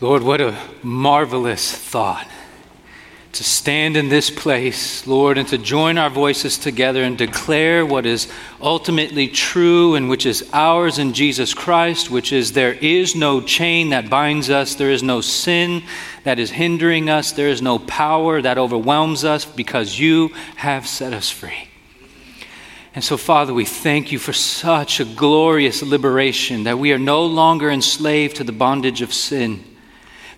Lord, what a marvelous thought to stand in this place, Lord, and to join our voices together and declare what is ultimately true and which is ours in Jesus Christ, which is there is no chain that binds us, there is no sin that is hindering us, there is no power that overwhelms us because you have set us free. And so, Father, we thank you for such a glorious liberation that we are no longer enslaved to the bondage of sin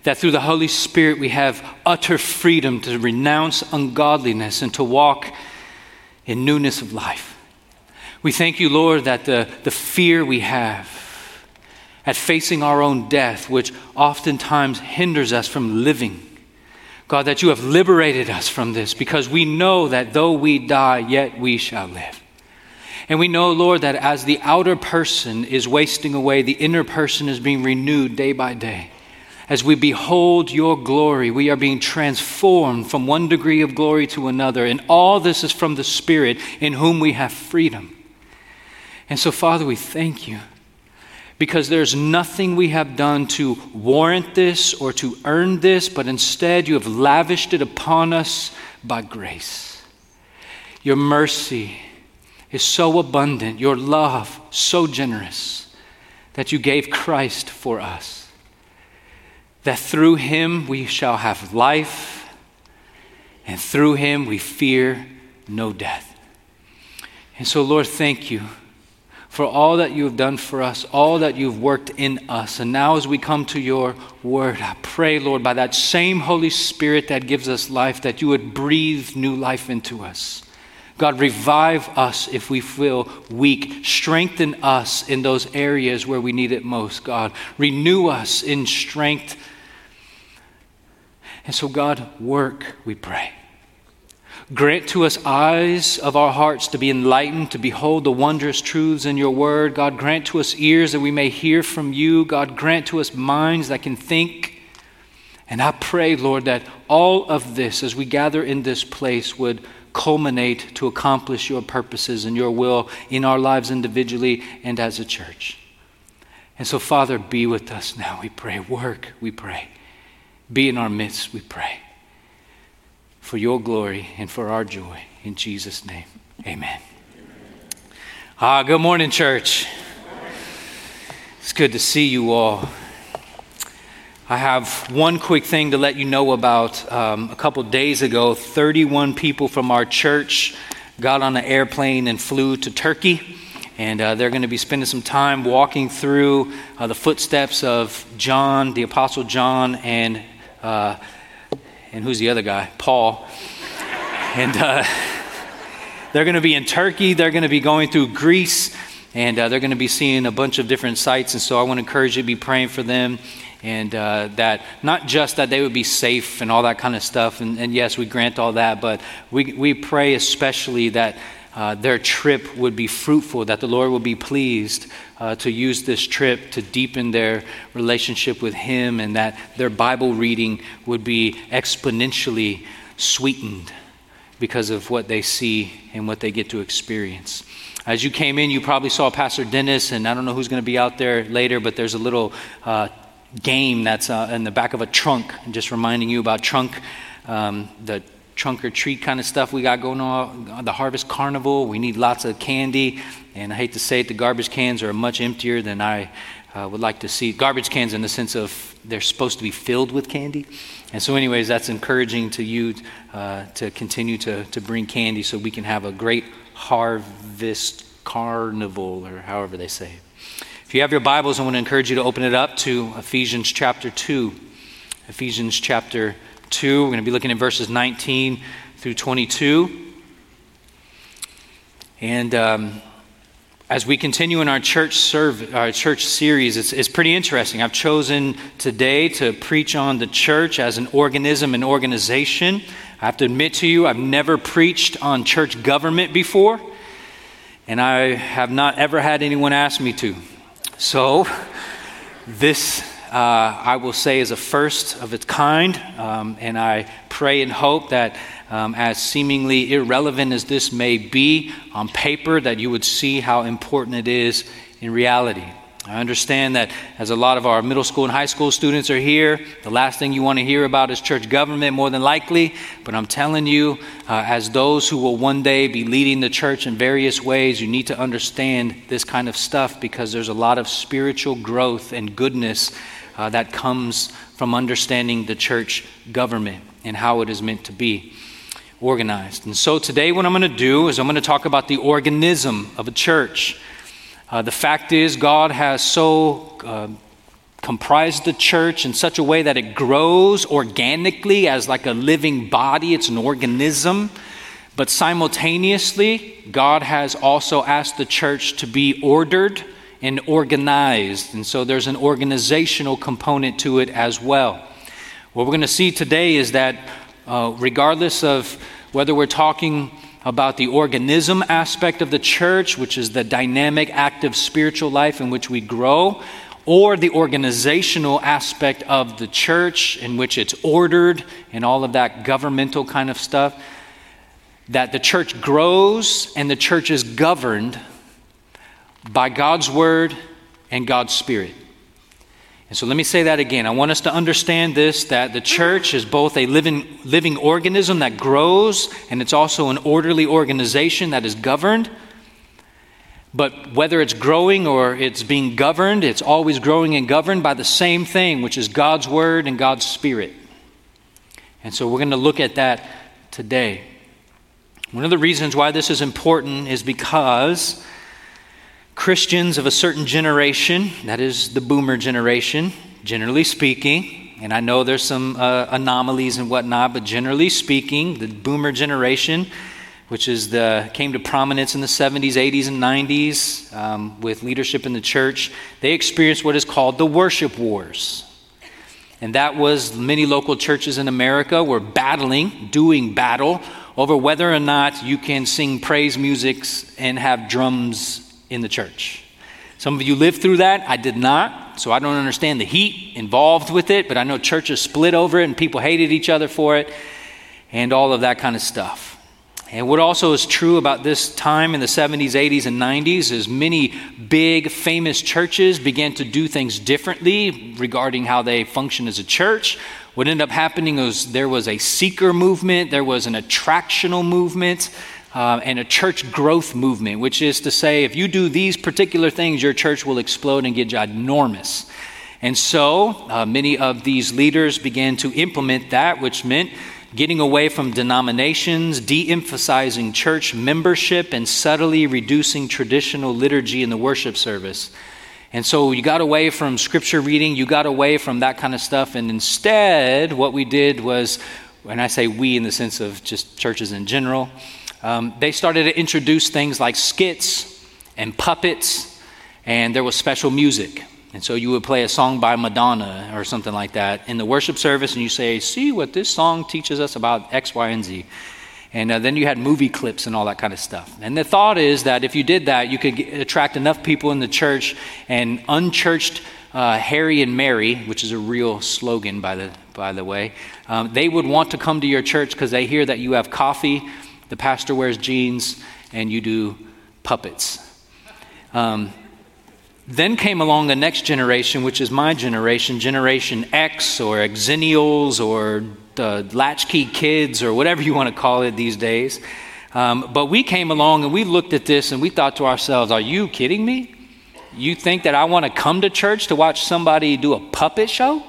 that through the Holy Spirit we have utter freedom to renounce ungodliness and to walk in newness of life. We thank you, Lord, that the, the fear we have at facing our own death, which oftentimes hinders us from living, God, that you have liberated us from this because we know that though we die, yet we shall live. And we know, Lord, that as the outer person is wasting away, the inner person is being renewed day by day as we behold your glory, we are being transformed from one degree of glory to another. And all this is from the Spirit in whom we have freedom. And so, Father, we thank you because there's nothing we have done to warrant this or to earn this, but instead you have lavished it upon us by grace. Your mercy is so abundant, your love so generous that you gave Christ for us that through him we shall have life, and through him we fear no death. And so, Lord, thank you for all that you have done for us, all that you've worked in us. And now, as we come to your word, I pray, Lord, by that same Holy Spirit that gives us life, that you would breathe new life into us. God, revive us if we feel weak. Strengthen us in those areas where we need it most, God. Renew us in strength and so, God, work, we pray. Grant to us eyes of our hearts to be enlightened, to behold the wondrous truths in your word. God, grant to us ears that we may hear from you. God, grant to us minds that can think. And I pray, Lord, that all of this, as we gather in this place, would culminate to accomplish your purposes and your will in our lives individually and as a church. And so, Father, be with us now, we pray. Work, we pray be in our midst, we pray. For your glory and for our joy. In Jesus' name, amen. Ah, good morning, church. It's good to see you all. I have one quick thing to let you know about. Um, a couple days ago, 31 people from our church got on an airplane and flew to Turkey. And uh, they're going to be spending some time walking through uh, the footsteps of John, the Apostle John, and uh, and who's the other guy? Paul. and uh, they're going to be in Turkey. They're going to be going through Greece. And uh, they're going to be seeing a bunch of different sites. And so I want to encourage you to be praying for them. And uh, that not just that they would be safe and all that kind of stuff. And, and yes, we grant all that. But we, we pray especially that uh, their trip would be fruitful, that the Lord would be pleased uh, to use this trip to deepen their relationship with Him, and that their Bible reading would be exponentially sweetened because of what they see and what they get to experience. As you came in, you probably saw Pastor Dennis, and I don't know who's going to be out there later, but there's a little uh, game that's uh, in the back of a trunk, just reminding you about trunk. Um, the trunk or treat kind of stuff we got going on, the Harvest Carnival. We need lots of candy. And I hate to say it, the garbage cans are much emptier than I uh, would like to see. Garbage cans in the sense of they're supposed to be filled with candy. And so, anyways, that's encouraging to you uh, to continue to, to bring candy so we can have a great harvest carnival, or however they say it. If you have your Bibles, I want to encourage you to open it up to Ephesians chapter 2. Ephesians chapter 2. We're going to be looking at verses 19 through 22. And um, as we continue in our church serve, our church series, it's, it's pretty interesting. I've chosen today to preach on the church as an organism and organization. I have to admit to you, I've never preached on church government before, and I have not ever had anyone ask me to. So, this I will say is a first of its kind, um, and I pray and hope that um, as seemingly irrelevant as this may be on paper, that you would see how important it is in reality. I understand that as a lot of our middle school and high school students are here, the last thing you want to hear about is church government, more than likely. But I'm telling you, uh, as those who will one day be leading the church in various ways, you need to understand this kind of stuff because there's a lot of spiritual growth and goodness uh, that comes from understanding the church government and how it is meant to be organized. And so today, what I'm going to do is I'm going to talk about the organism of a church. Uh, the fact is, God has so uh, comprised the church in such a way that it grows organically as like a living body, it's an organism. But simultaneously, God has also asked the church to be ordered and organized. And so there's an organizational component to it as well. What we're going to see today is that uh, regardless of whether we're talking about the organism aspect of the church, which is the dynamic, active spiritual life in which we grow, or the organizational aspect of the church in which it's ordered and all of that governmental kind of stuff, that the church grows and the church is governed by God's word and God's spirit. And so let me say that again. I want us to understand this that the church is both a living, living organism that grows, and it's also an orderly organization that is governed. But whether it's growing or it's being governed, it's always growing and governed by the same thing, which is God's Word and God's Spirit. And so we're going to look at that today. One of the reasons why this is important is because Christians of a certain generation, that is the boomer generation, generally speaking, and I know there's some uh, anomalies and whatnot, but generally speaking, the boomer generation, which is the came to prominence in the 70s, 80s, and 90s um, with leadership in the church, they experienced what is called the worship wars. And that was many local churches in America were battling, doing battle over whether or not you can sing praise music and have drums in the church. Some of you lived through that. I did not. So I don't understand the heat involved with it, but I know churches split over it and people hated each other for it and all of that kind of stuff. And what also is true about this time in the 70s, 80s, and 90s is many big, famous churches began to do things differently regarding how they function as a church. What ended up happening was there was a seeker movement, there was an attractional movement, uh, and a church growth movement, which is to say, if you do these particular things, your church will explode and get ginormous. And so uh, many of these leaders began to implement that, which meant getting away from denominations, de emphasizing church membership, and subtly reducing traditional liturgy in the worship service. And so you got away from scripture reading, you got away from that kind of stuff, and instead, what we did was, and I say we in the sense of just churches in general, um, they started to introduce things like skits and puppets, and there was special music. And so you would play a song by Madonna or something like that in the worship service, and you say, See what this song teaches us about X, Y, and Z. And uh, then you had movie clips and all that kind of stuff. And the thought is that if you did that, you could get, attract enough people in the church and unchurched uh, Harry and Mary, which is a real slogan, by the, by the way, um, they would want to come to your church because they hear that you have coffee the pastor wears jeans and you do puppets. Um, then came along the next generation, which is my generation, Generation X or Xennials or the latchkey kids or whatever you want to call it these days. Um, but we came along and we looked at this and we thought to ourselves, are you kidding me? You think that I want to come to church to watch somebody do a puppet show?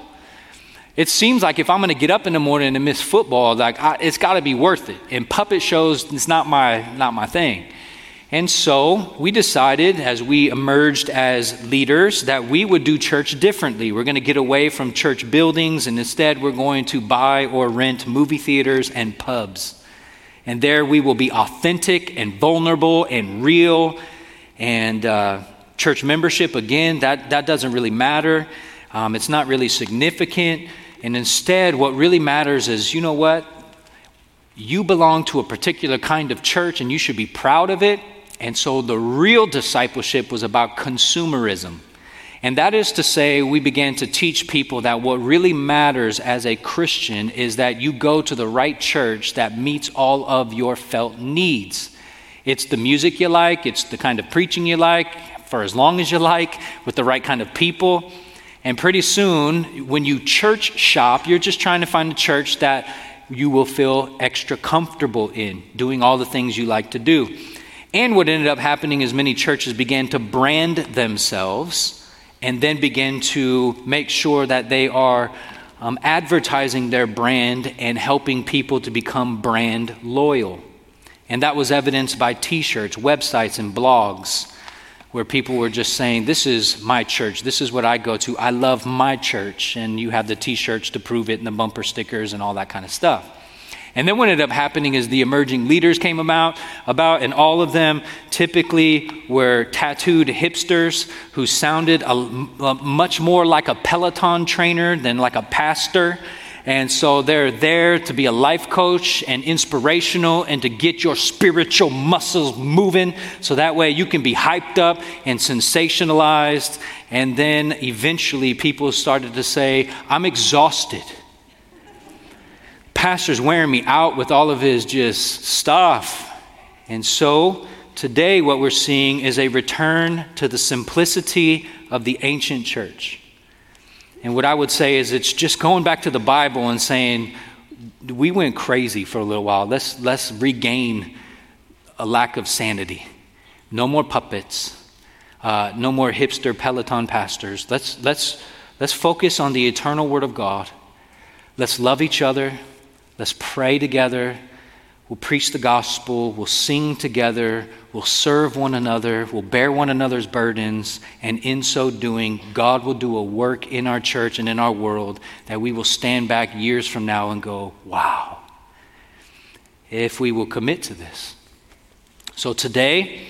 It seems like if I'm going to get up in the morning and miss football, like I, it's got to be worth it. And puppet shows, it's not my not my thing. And so we decided, as we emerged as leaders, that we would do church differently. We're going to get away from church buildings, and instead, we're going to buy or rent movie theaters and pubs. And there we will be authentic and vulnerable and real. And uh, church membership, again, that, that doesn't really matter. Um, it's not really significant. And instead, what really matters is you know what? You belong to a particular kind of church and you should be proud of it. And so the real discipleship was about consumerism. And that is to say, we began to teach people that what really matters as a Christian is that you go to the right church that meets all of your felt needs. It's the music you like, it's the kind of preaching you like, for as long as you like with the right kind of people. And pretty soon, when you church shop, you're just trying to find a church that you will feel extra comfortable in, doing all the things you like to do. And what ended up happening is many churches began to brand themselves and then begin to make sure that they are um, advertising their brand and helping people to become brand loyal. And that was evidenced by t shirts, websites, and blogs where people were just saying, This is my church. This is what I go to. I love my church. And you have the t shirts to prove it and the bumper stickers and all that kind of stuff. And then what ended up happening is the emerging leaders came about, about and all of them typically were tattooed hipsters who sounded a, a much more like a Peloton trainer than like a pastor. And so they're there to be a life coach and inspirational and to get your spiritual muscles moving so that way you can be hyped up and sensationalized. And then eventually people started to say, I'm exhausted. Pastor's wearing me out with all of his just stuff. And so today, what we're seeing is a return to the simplicity of the ancient church. And what I would say is it's just going back to the Bible and saying, we went crazy for a little while. Let's, let's regain a lack of sanity. No more puppets. Uh, no more hipster Peloton pastors. Let's, let's, let's focus on the eternal Word of God. Let's love each other. Let's pray together. We'll preach the gospel. We'll sing together. We'll serve one another. We'll bear one another's burdens. And in so doing, God will do a work in our church and in our world that we will stand back years from now and go, wow, if we will commit to this. So today,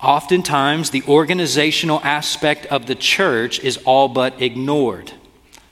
oftentimes, the organizational aspect of the church is all but ignored.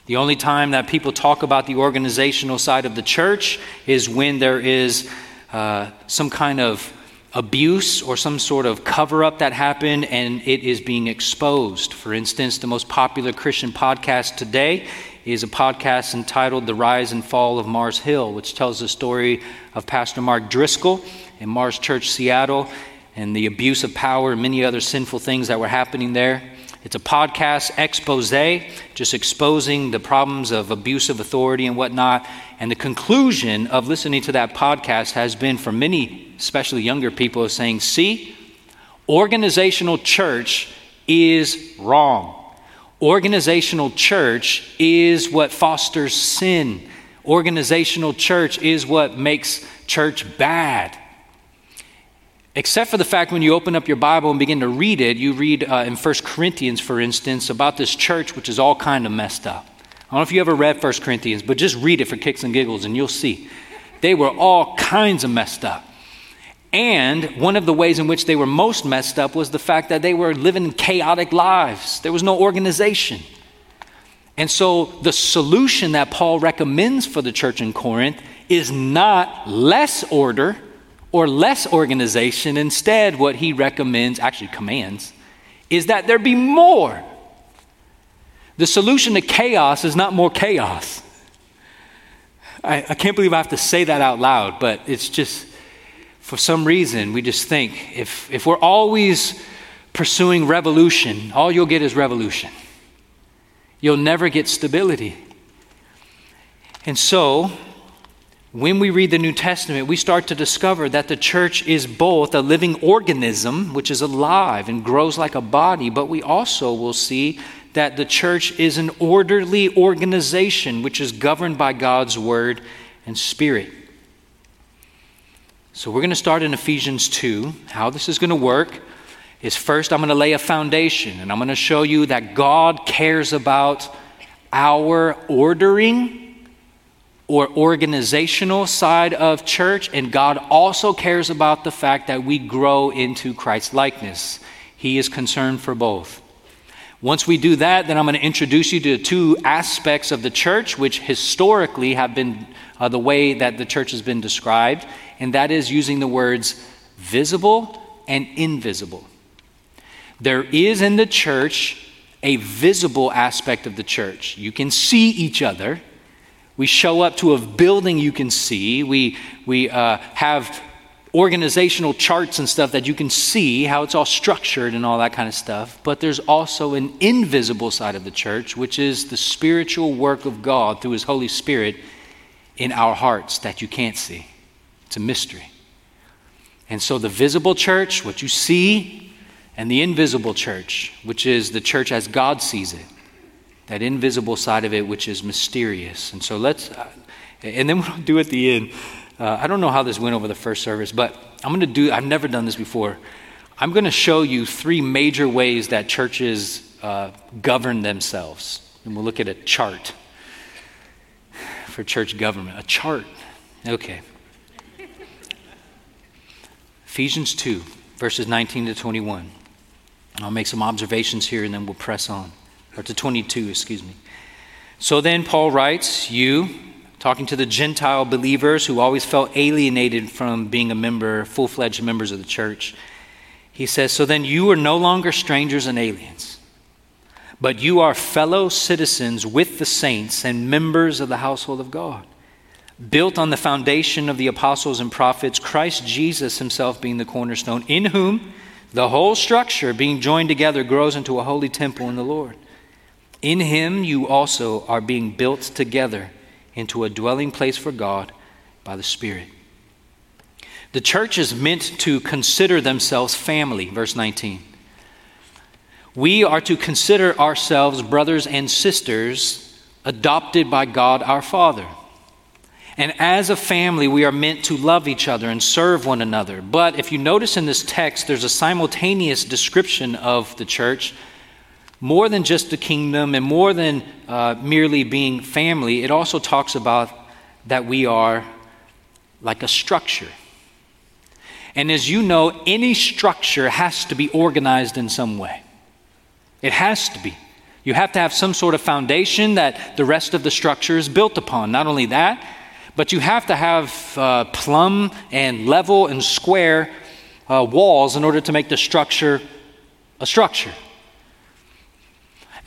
The only time that people talk about the organizational side of the church is when there is uh, some kind of abuse or some sort of cover up that happened and it is being exposed. For instance, the most popular Christian podcast today is a podcast entitled The Rise and Fall of Mars Hill, which tells the story of Pastor Mark Driscoll in Mars Church, Seattle, and the abuse of power and many other sinful things that were happening there. It's a podcast expose, just exposing the problems of abusive authority and whatnot. And the conclusion of listening to that podcast has been for many, especially younger people, saying, see, organizational church is wrong. Organizational church is what fosters sin. Organizational church is what makes church bad. Except for the fact when you open up your Bible and begin to read it, you read uh, in 1 Corinthians, for instance, about this church which is all kind of messed up. I don't know if you ever read 1 Corinthians, but just read it for kicks and giggles and you'll see. They were all kinds of messed up. And one of the ways in which they were most messed up was the fact that they were living chaotic lives. There was no organization. And so the solution that Paul recommends for the church in Corinth is not less order or less organization. Instead, what he recommends, actually commands, is that there be more. The solution to chaos is not more chaos. I, I, can't believe I have to say that out loud, but it's just, for some reason, we just think if, if we're always pursuing revolution, all you'll get is revolution. You'll never get stability. And so, when we read the New Testament, we start to discover that the church is both a living organism, which is alive and grows like a body, but we also will see that the church is an orderly organization which is governed by God's word and spirit. So we're going to start in Ephesians 2. How this is going to work is first, I'm going to lay a foundation, and I'm going to show you that God cares about our ordering or organizational side of church, and God also cares about the fact that we grow into Christ likeness. He is concerned for both. Once we do that, then I'm going to introduce you to two aspects of the church, which historically have been uh, the way that the church has been described, and that is using the words visible and invisible. There is in the church a visible aspect of the church. You can see each other we show up to a building you can see. We, we uh, have organizational charts and stuff that you can see how it's all structured and all that kind of stuff. But there's also an invisible side of the church, which is the spiritual work of God through His Holy Spirit in our hearts that you can't see. It's a mystery. And so the visible church, what you see, and the invisible church, which is the church as God sees it, that invisible side of it, which is mysterious. And so let's, uh, and then we'll do at the end. Uh, I don't know how this went over the first service, but I'm going to do, I've never done this before. I'm going to show you three major ways that churches uh, govern themselves. And we'll look at a chart for church government. A chart. Okay. Ephesians 2, verses 19 to 21. I'll make some observations here and then we'll press on. Or to 22, excuse me. So then, Paul writes, You, talking to the Gentile believers who always felt alienated from being a member, full fledged members of the church, he says, So then you are no longer strangers and aliens, but you are fellow citizens with the saints and members of the household of God built on the foundation of the apostles and prophets, Christ Jesus himself being the cornerstone, in whom the whole structure, being joined together, grows into a holy temple in the Lord. In him you also are being built together into a dwelling place for God by the Spirit. The church is meant to consider themselves family, verse 19. We are to consider ourselves brothers and sisters adopted by God our Father. And as a family, we are meant to love each other and serve one another. But if you notice in this text, there's a simultaneous description of the church, more than just the kingdom and more than uh, merely being family. It also talks about that we are like a structure. And as you know, any structure has to be organized in some way. It has to be. You have to have some sort of foundation that the rest of the structure is built upon. Not only that, but you have to have uh, plumb and level and square uh, walls in order to make the structure a structure.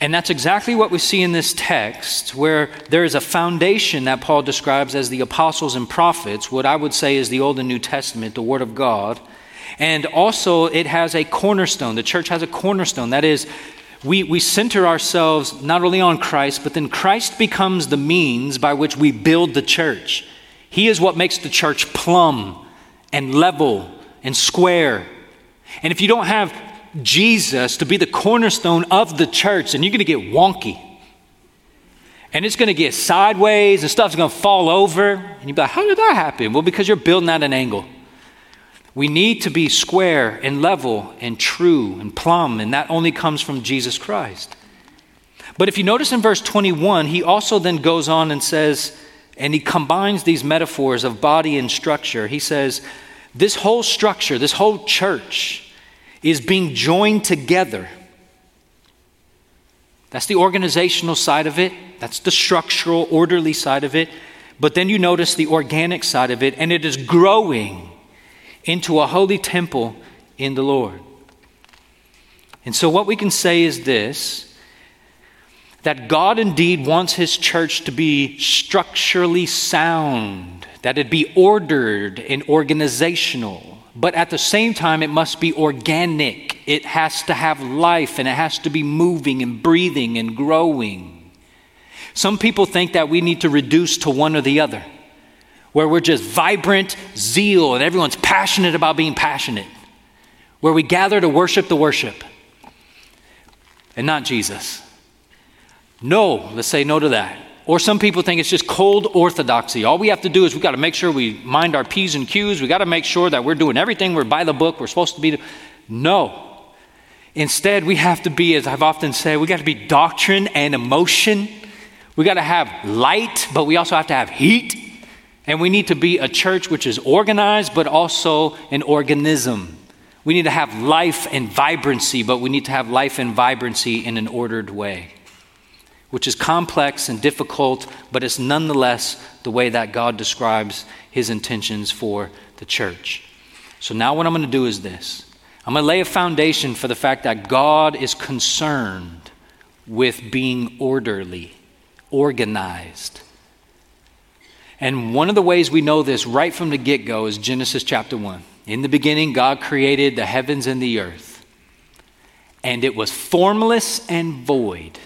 And that's exactly what we see in this text, where there is a foundation that Paul describes as the apostles and prophets, what I would say is the Old and New Testament, the Word of God. And also, it has a cornerstone. The church has a cornerstone. That is, we, we center ourselves not only on Christ, but then Christ becomes the means by which we build the church. He is what makes the church plumb and level and square. And if you don't have Jesus to be the cornerstone of the church, then you're going to get wonky. And it's going to get sideways and stuff's going to fall over. And you'll be like, how did that happen? Well, because you're building at an angle. We need to be square and level and true and plumb, and that only comes from Jesus Christ. But if you notice in verse 21, he also then goes on and says, and he combines these metaphors of body and structure. He says, This whole structure, this whole church is being joined together. That's the organizational side of it, that's the structural, orderly side of it. But then you notice the organic side of it, and it is growing into a holy temple in the Lord. And so, what we can say is this that God indeed wants His church to be structurally sound, that it be ordered and organizational, but at the same time, it must be organic. It has to have life and it has to be moving and breathing and growing. Some people think that we need to reduce to one or the other where we're just vibrant zeal and everyone's passionate about being passionate, where we gather to worship the worship and not Jesus. No, let's say no to that. Or some people think it's just cold orthodoxy. All we have to do is we got to make sure we mind our P's and Q's. We got to make sure that we're doing everything we're by the book we're supposed to be. No. Instead, we have to be, as I've often said, we got to be doctrine and emotion. We got to have light, but we also have to have heat. And we need to be a church which is organized, but also an organism. We need to have life and vibrancy, but we need to have life and vibrancy in an ordered way, which is complex and difficult, but it's nonetheless the way that God describes his intentions for the church. So now, what I'm going to do is this I'm going to lay a foundation for the fact that God is concerned with being orderly, organized and one of the ways we know this right from the get go is Genesis chapter 1. In the beginning, God created the heavens and the earth, and it was formless and void.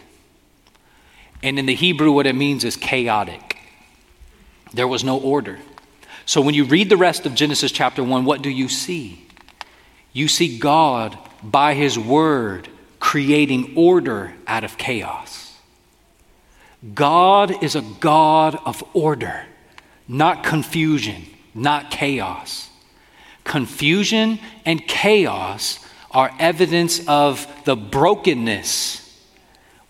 And in the Hebrew, what it means is chaotic. There was no order. So when you read the rest of Genesis chapter 1, what do you see? You see God, by His Word, creating order out of chaos. God is a God of order, not confusion, not chaos. Confusion and chaos are evidence of the brokenness,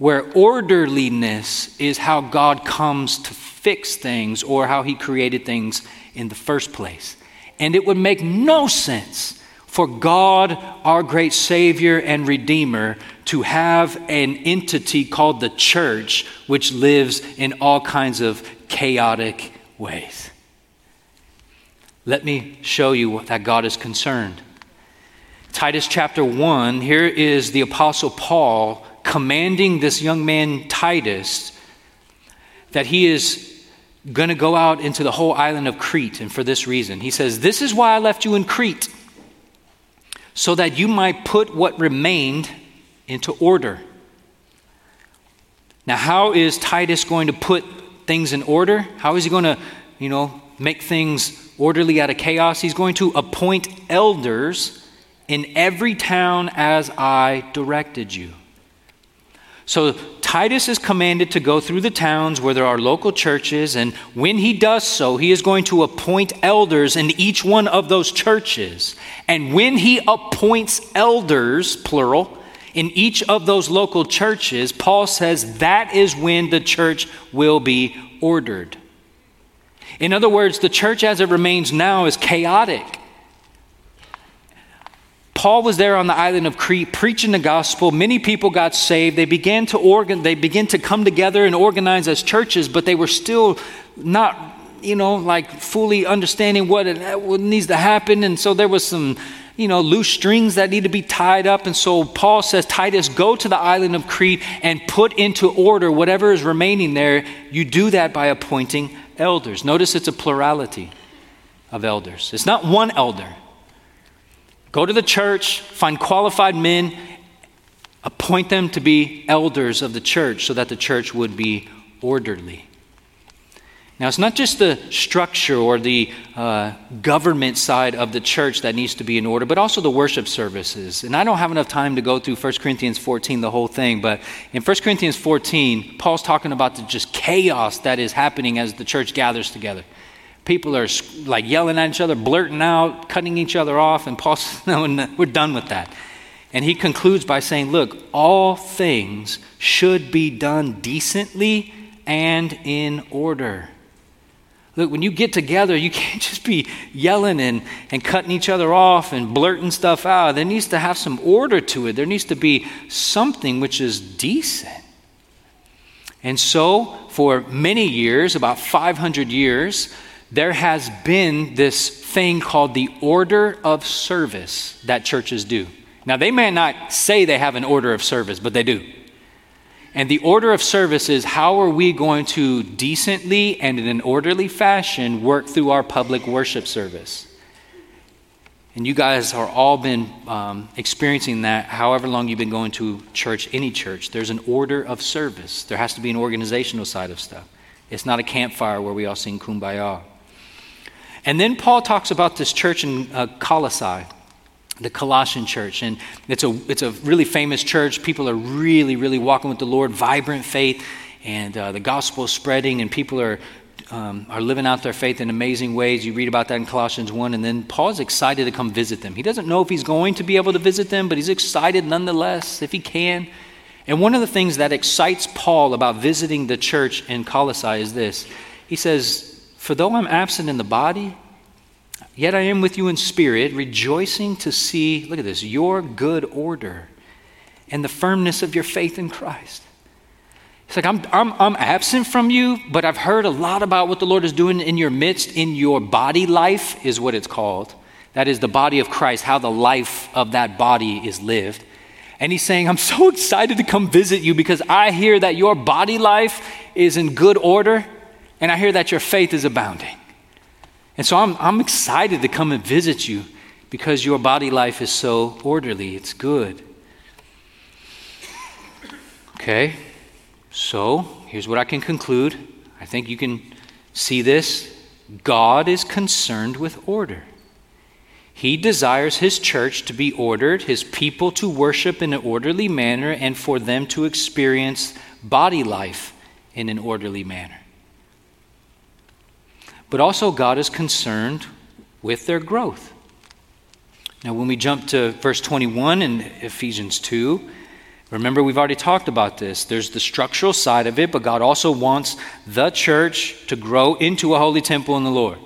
where orderliness is how God comes to fix things or how He created things in the first place. And it would make no sense for God, our great Savior and Redeemer, to have an entity called the church which lives in all kinds of chaotic ways. Let me show you that God is concerned. Titus chapter 1, here is the Apostle Paul commanding this young man, Titus, that he is going to go out into the whole island of Crete, and for this reason. He says, This is why I left you in Crete, so that you might put what remained into order. Now, how is Titus going to put things in order? How is he going to, you know, make things orderly out of chaos. He's going to appoint elders in every town as I directed you. So Titus is commanded to go through the towns where there are local churches, and when he does so, he is going to appoint elders in each one of those churches. And when he appoints elders, plural, in each of those local churches, Paul says that is when the church will be ordered. In other words, the church as it remains now is chaotic. Paul was there on the island of Crete preaching the gospel. Many people got saved. They began to organ, they began to come together and organize as churches, but they were still not, you know, like fully understanding what, it, what needs to happen. And so there was some, you know, loose strings that need to be tied up. And so Paul says, Titus, go to the island of Crete and put into order whatever is remaining there. You do that by appointing elders. Notice it's a plurality of elders, it's not one elder. Go to the church, find qualified men, appoint them to be elders of the church so that the church would be orderly. Now, it's not just the structure or the uh, government side of the church that needs to be in order, but also the worship services. And I don't have enough time to go through 1 Corinthians 14, the whole thing, but in 1 Corinthians 14, Paul's talking about the just chaos that is happening as the church gathers together. People are like yelling at each other, blurting out, cutting each other off, and Paul says, no, we're done with that. And he concludes by saying, Look, all things should be done decently and in order. Look, when you get together, you can't just be yelling and, and cutting each other off and blurting stuff out. There needs to have some order to it. There needs to be something which is decent. And so, for many years, about 500 years, there has been this thing called the order of service that churches do. Now, they may not say they have an order of service, but they do. And the order of service is how are we going to decently and in an orderly fashion work through our public worship service? And you guys are all been um, experiencing that however long you've been going to church, any church. There's an order of service. There has to be an organizational side of stuff. It's not a campfire where we all sing kumbaya. And then Paul talks about this church in uh, Colossae the Colossian church. And it's a, it's a really famous church. People are really, really walking with the Lord, vibrant faith, and uh, the gospel is spreading, and people are, um, are living out their faith in amazing ways. You read about that in Colossians 1, and then Paul's excited to come visit them. He doesn't know if he's going to be able to visit them, but he's excited nonetheless if he can. And one of the things that excites Paul about visiting the church in Colossae is this he says, For though I'm absent in the body, Yet I am with you in spirit, rejoicing to see, look at this, your good order and the firmness of your faith in Christ. It's like, I'm, I'm, I'm absent from you, but I've heard a lot about what the Lord is doing in your midst, in your body life, is what it's called. That is the body of Christ, how the life of that body is lived. And he's saying, I'm so excited to come visit you because I hear that your body life is in good order, and I hear that your faith is abounding. And so I'm, I'm excited to come and visit you because your body life is so orderly. It's good. Okay, so here's what I can conclude. I think you can see this. God is concerned with order. He desires His church to be ordered, His people to worship in an orderly manner, and for them to experience body life in an orderly manner. But also, God is concerned with their growth. Now, when we jump to verse 21 in Ephesians 2, Remember, we've already talked about this. There's the structural side of it, but God also wants the church to grow into a holy temple in the Lord.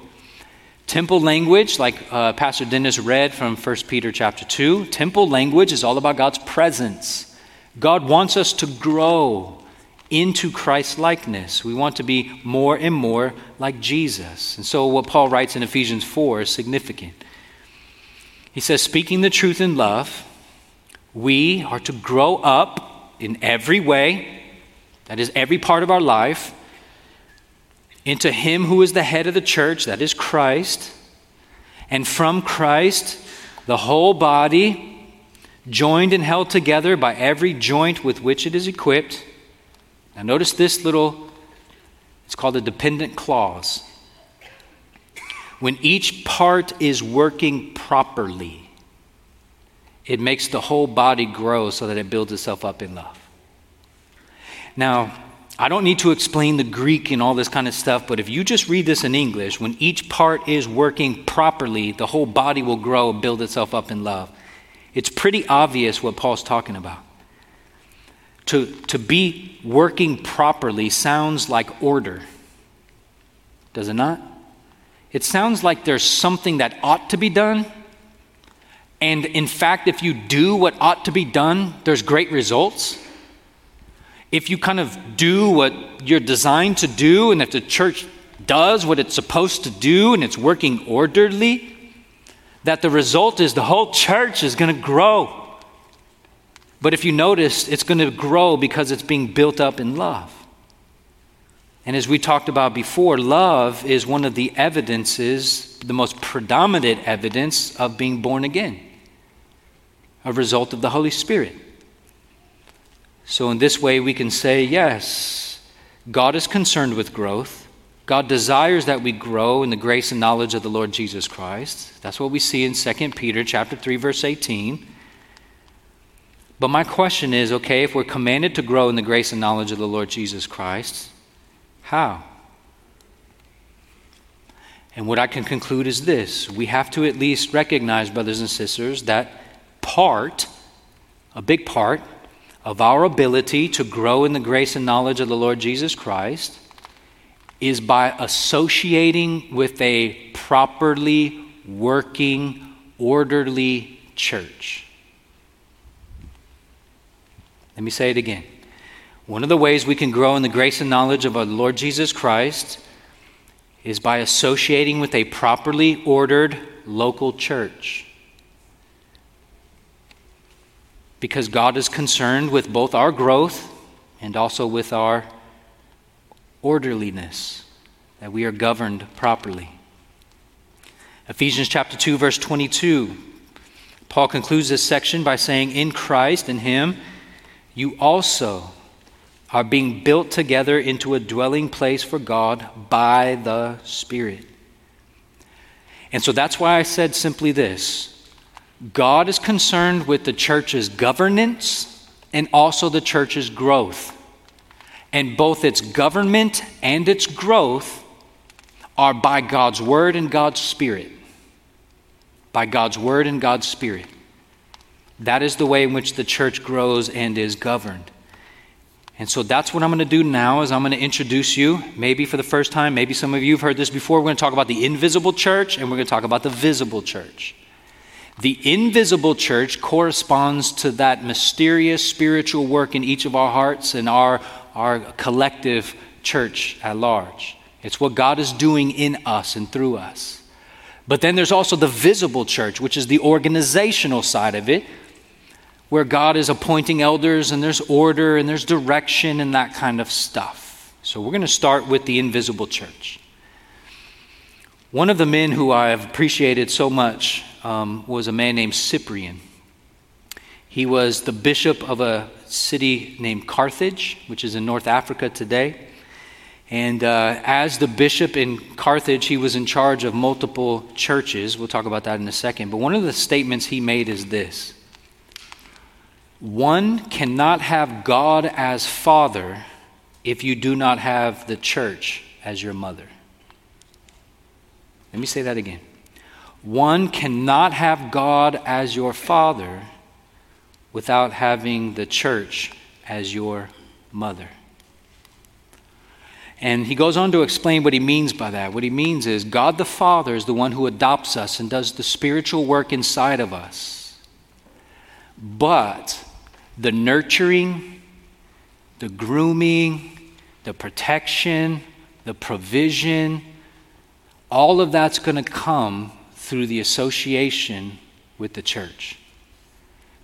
Temple language, like uh, Pastor Dennis read from 1 Peter chapter 2, temple language is all about God's presence. God wants us to grow into Christ likeness. We want to be more and more like Jesus. And so, what Paul writes in Ephesians 4 is significant. He says, Speaking the truth in love, we are to grow up in every way, that is, every part of our life, into Him who is the head of the church, that is Christ. And from Christ, the whole body, joined and held together by every joint with which it is equipped. Now, notice this little, it's called a dependent clause. When each part is working properly, it makes the whole body grow so that it builds itself up in love. Now, I don't need to explain the Greek and all this kind of stuff, but if you just read this in English, when each part is working properly, the whole body will grow and build itself up in love. It's pretty obvious what Paul's talking about. To, to be working properly sounds like order, does it not? It sounds like there's something that ought to be done, and in fact, if you do what ought to be done, there's great results. If you kind of do what you're designed to do, and if the church does what it's supposed to do and it's working orderly, that the result is the whole church is going to grow. But if you notice, it's going to grow because it's being built up in love. And as we talked about before, love is one of the evidences, the most predominant evidence of being born again a result of the Holy Spirit. So, in this way, we can say, yes, God is concerned with growth. God desires that we grow in the grace and knowledge of the Lord Jesus Christ. That's what we see in 2 Peter chapter 3 verse 18. But my question is, okay, if we're commanded to grow in the grace and knowledge of the Lord Jesus Christ, how? And what I can conclude is this, we have to at least recognize brothers and sisters that part, a big part, of our ability to grow in the grace and knowledge of the Lord Jesus Christ is by associating with a properly working, orderly church. Let me say it again. One of the ways we can grow in the grace and knowledge of our Lord Jesus Christ is by associating with a properly ordered local church. because God is concerned with both our growth and also with our orderliness, that we are governed properly. Ephesians chapter 2 verse 22 Paul concludes this section by saying in Christ in him you also are being built together into a dwelling place for God by the Spirit. And so that's why I said simply this God is concerned with the church's governance and also the church's growth. And both its government and its growth are by God's word and God's spirit. By God's word and God's spirit. That is the way in which the church grows and is governed. And so that's what I'm going to do now is I'm going to introduce you, maybe for the first time, maybe some of you have heard this before. We're going to talk about the invisible church and we're going to talk about the visible church. The invisible church corresponds to that mysterious spiritual work in each of our hearts and our, our collective church at large. It's what God is doing in us and through us. But then there's also the visible church, which is the organizational side of it, where God is appointing elders and there's order and there's direction and that kind of stuff. So we're going to start with the invisible church. One of the men who I have appreciated so much um, was a man named Cyprian. He was the bishop of a city named Carthage, which is in North Africa today. And uh, as the bishop in Carthage, he was in charge of multiple churches. We'll talk about that in a second. But one of the statements he made is this One cannot have God as father if you do not have the church as your mother. Let me say that again. One cannot have God as your father without having the church as your mother. And he goes on to explain what he means by that. What he means is God the Father is the one who adopts us and does the spiritual work inside of us. But the nurturing, the grooming, the protection, the provision, all of that's going to come through the association with the church.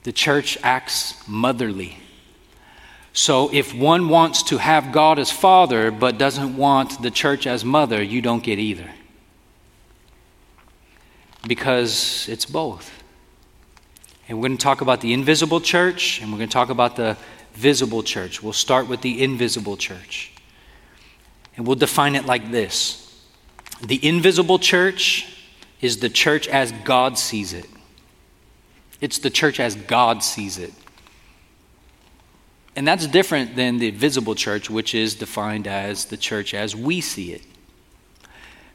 The church acts motherly. So if one wants to have God as father but doesn't want the church as mother, you don't get either. Because it's both. And we're going to talk about the invisible church and we're going to talk about the visible church. We'll start with the invisible church. And we'll define it like this The invisible church is the church as God sees it. It's the church as God sees it. And that's different than the visible church, which is defined as the church as we see it.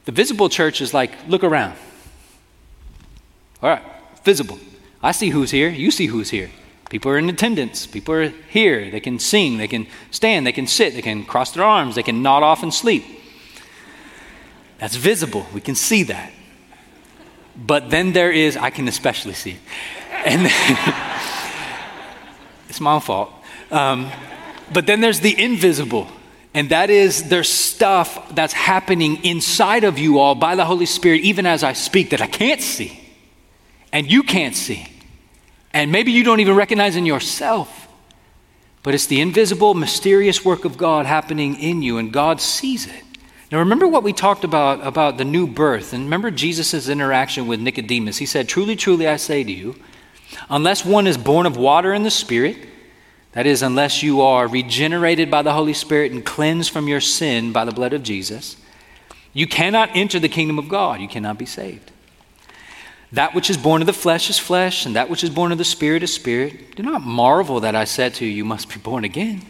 The visible church is like, look around. All right, visible. I see who's here. You see who's here. People are in attendance. People are here. They can sing. They can stand. They can sit. They can cross their arms. They can nod off and sleep. That's visible. We can see that. But then there is, I can especially see. And it's my fault. Um, but then there's the invisible. And that is there's stuff that's happening inside of you all by the Holy Spirit, even as I speak, that I can't see. And you can't see. And maybe you don't even recognize in yourself. But it's the invisible, mysterious work of God happening in you, and God sees it. Now, remember what we talked about about the new birth, and remember Jesus' interaction with Nicodemus. He said, Truly, truly, I say to you, unless one is born of water and the Spirit, that is, unless you are regenerated by the Holy Spirit and cleansed from your sin by the blood of Jesus, you cannot enter the kingdom of God. You cannot be saved. That which is born of the flesh is flesh, and that which is born of the Spirit is spirit. Do not marvel that I said to you, You must be born again.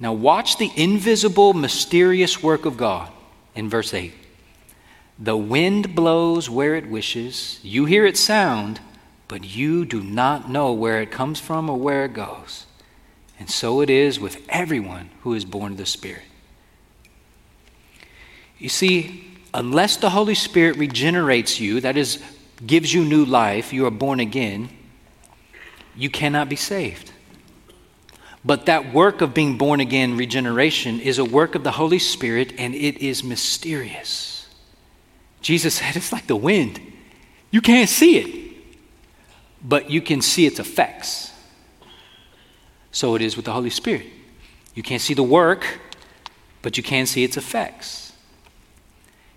Now, watch the invisible, mysterious work of God in verse 8. The wind blows where it wishes, you hear its sound, but you do not know where it comes from or where it goes. And so it is with everyone who is born of the Spirit. You see, unless the Holy Spirit regenerates you, that is, gives you new life, you are born again, you cannot be saved. But that work of being born again, regeneration, is a work of the Holy Spirit and it is mysterious. Jesus said it's like the wind. You can't see it, but you can see its effects. So it is with the Holy Spirit. You can't see the work, but you can see its effects.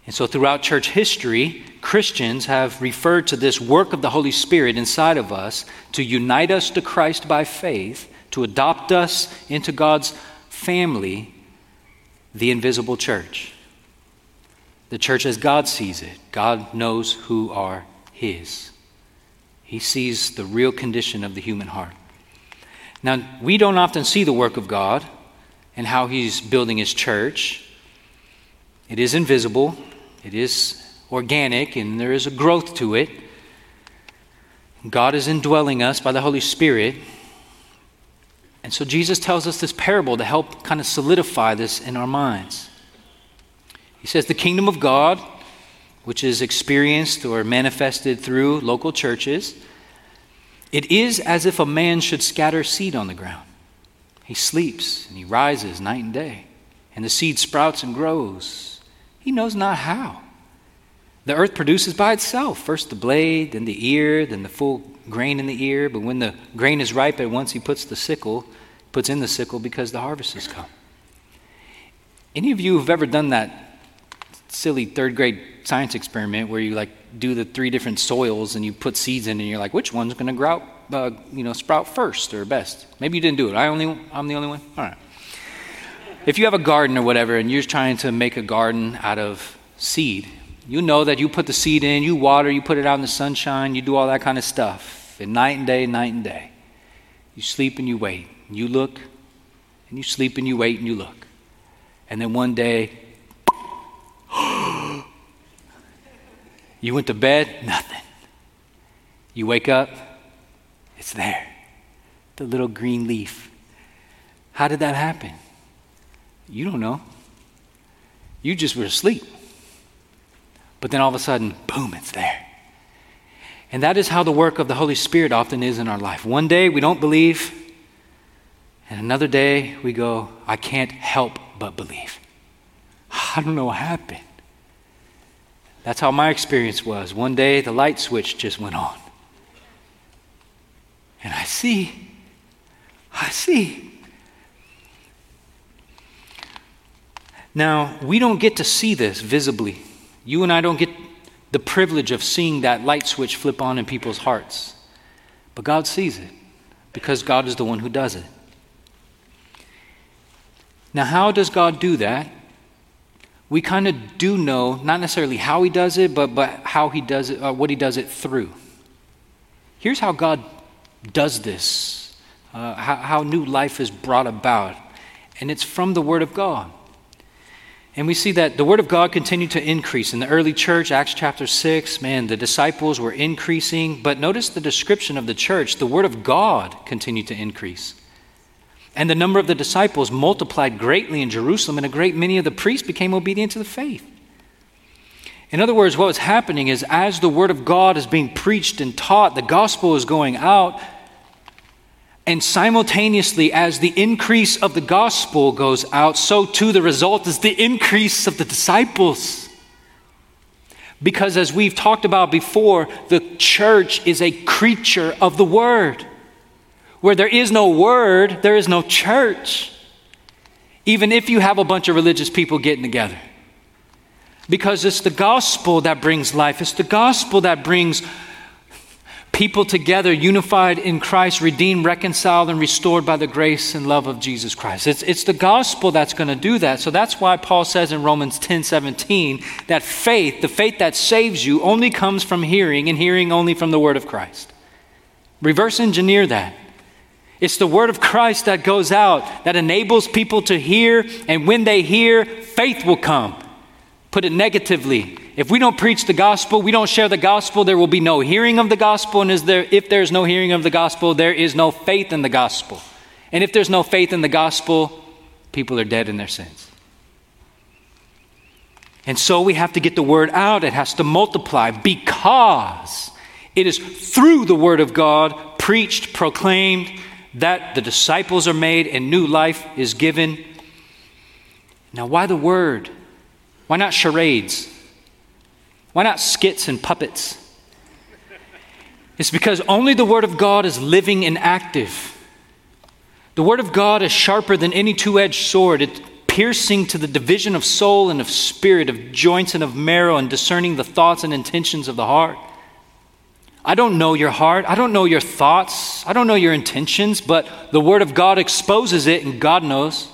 And so throughout church history, Christians have referred to this work of the Holy Spirit inside of us to unite us to Christ by faith to adopt us into God's family, the invisible church. The church as God sees it. God knows who are His. He sees the real condition of the human heart. Now, we don't often see the work of God and how He's building His church. It is invisible, it is organic, and there is a growth to it. God is indwelling us by the Holy Spirit. And so Jesus tells us this parable to help kind of solidify this in our minds. He says, The kingdom of God, which is experienced or manifested through local churches, it is as if a man should scatter seed on the ground. He sleeps and he rises night and day, and the seed sprouts and grows. He knows not how. The earth produces by itself first the blade, then the ear, then the full grain in the ear, but when the grain is ripe at once, he puts the sickle, puts in the sickle because the harvest has come. Any of you who've ever done that silly third grade science experiment where you like do the three different soils and you put seeds in and you're like, which one's going to grow, uh, you know, sprout first or best? Maybe you didn't do it. I only, I'm the only one. All right. If you have a garden or whatever and you're trying to make a garden out of seed, you know that you put the seed in, you water, you put it out in the sunshine, you do all that kind of stuff. And night and day, night and day. You sleep and you wait. And you look and you sleep and you wait and you look. And then one day, you went to bed, nothing. You wake up, it's there. The little green leaf. How did that happen? You don't know. You just were asleep. But then all of a sudden, boom, it's there. And that is how the work of the Holy Spirit often is in our life. One day we don't believe, and another day we go, I can't help but believe. I don't know what happened. That's how my experience was. One day the light switch just went on. And I see, I see. Now, we don't get to see this visibly. You and I don't get the privilege of seeing that light switch flip on in people's hearts. But God sees it because God is the one who does it. Now, how does God do that? We kind of do know, not necessarily how He does it, but, but how He does it, uh, what He does it through. Here's how God does this, uh, how, how new life is brought about, and it's from the Word of God. And we see that the Word of God continued to increase. In the early church, Acts chapter 6, man, the disciples were increasing. But notice the description of the church the Word of God continued to increase. And the number of the disciples multiplied greatly in Jerusalem, and a great many of the priests became obedient to the faith. In other words, what was happening is as the Word of God is being preached and taught, the gospel is going out, and simultaneously, as the increase of the gospel goes out, so too the result is the increase of the disciples. Because, as we've talked about before, the church is a creature of the word. Where there is no word, there is no church. Even if you have a bunch of religious people getting together. Because it's the gospel that brings life, it's the gospel that brings people together, unified in Christ, redeemed, reconciled, and restored by the grace and love of Jesus Christ. It's, it's the gospel that's going to do that. So that's why Paul says in Romans 10 17 that faith, the faith that saves you, only comes from hearing, and hearing only from the word of Christ. Reverse engineer that. It's the word of Christ that goes out, that enables people to hear, and when they hear, faith will come. Put it negatively, if we don't preach the gospel, we don't share the gospel, there will be no hearing of the gospel. And is there, if there's no hearing of the gospel, there is no faith in the gospel. And if there's no faith in the gospel, people are dead in their sins. And so we have to get the word out. It has to multiply because it is through the word of God, preached, proclaimed, that the disciples are made and new life is given. Now, why the word? Why not charades? Why not skits and puppets? It's because only the Word of God is living and active. The Word of God is sharper than any two edged sword. It's piercing to the division of soul and of spirit, of joints and of marrow, and discerning the thoughts and intentions of the heart. I don't know your heart. I don't know your thoughts. I don't know your intentions, but the Word of God exposes it, and God knows.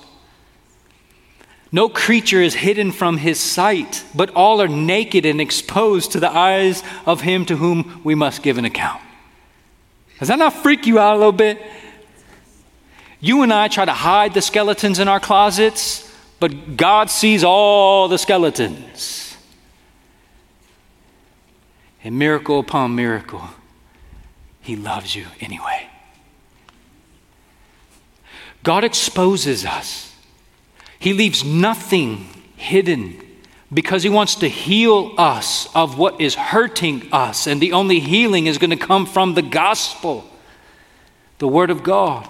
No creature is hidden from his sight, but all are naked and exposed to the eyes of him to whom we must give an account. Does that not freak you out a little bit? You and I try to hide the skeletons in our closets, but God sees all the skeletons. And miracle upon miracle, He loves you anyway. God exposes us. He leaves nothing hidden because he wants to heal us of what is hurting us. And the only healing is going to come from the gospel, the word of God.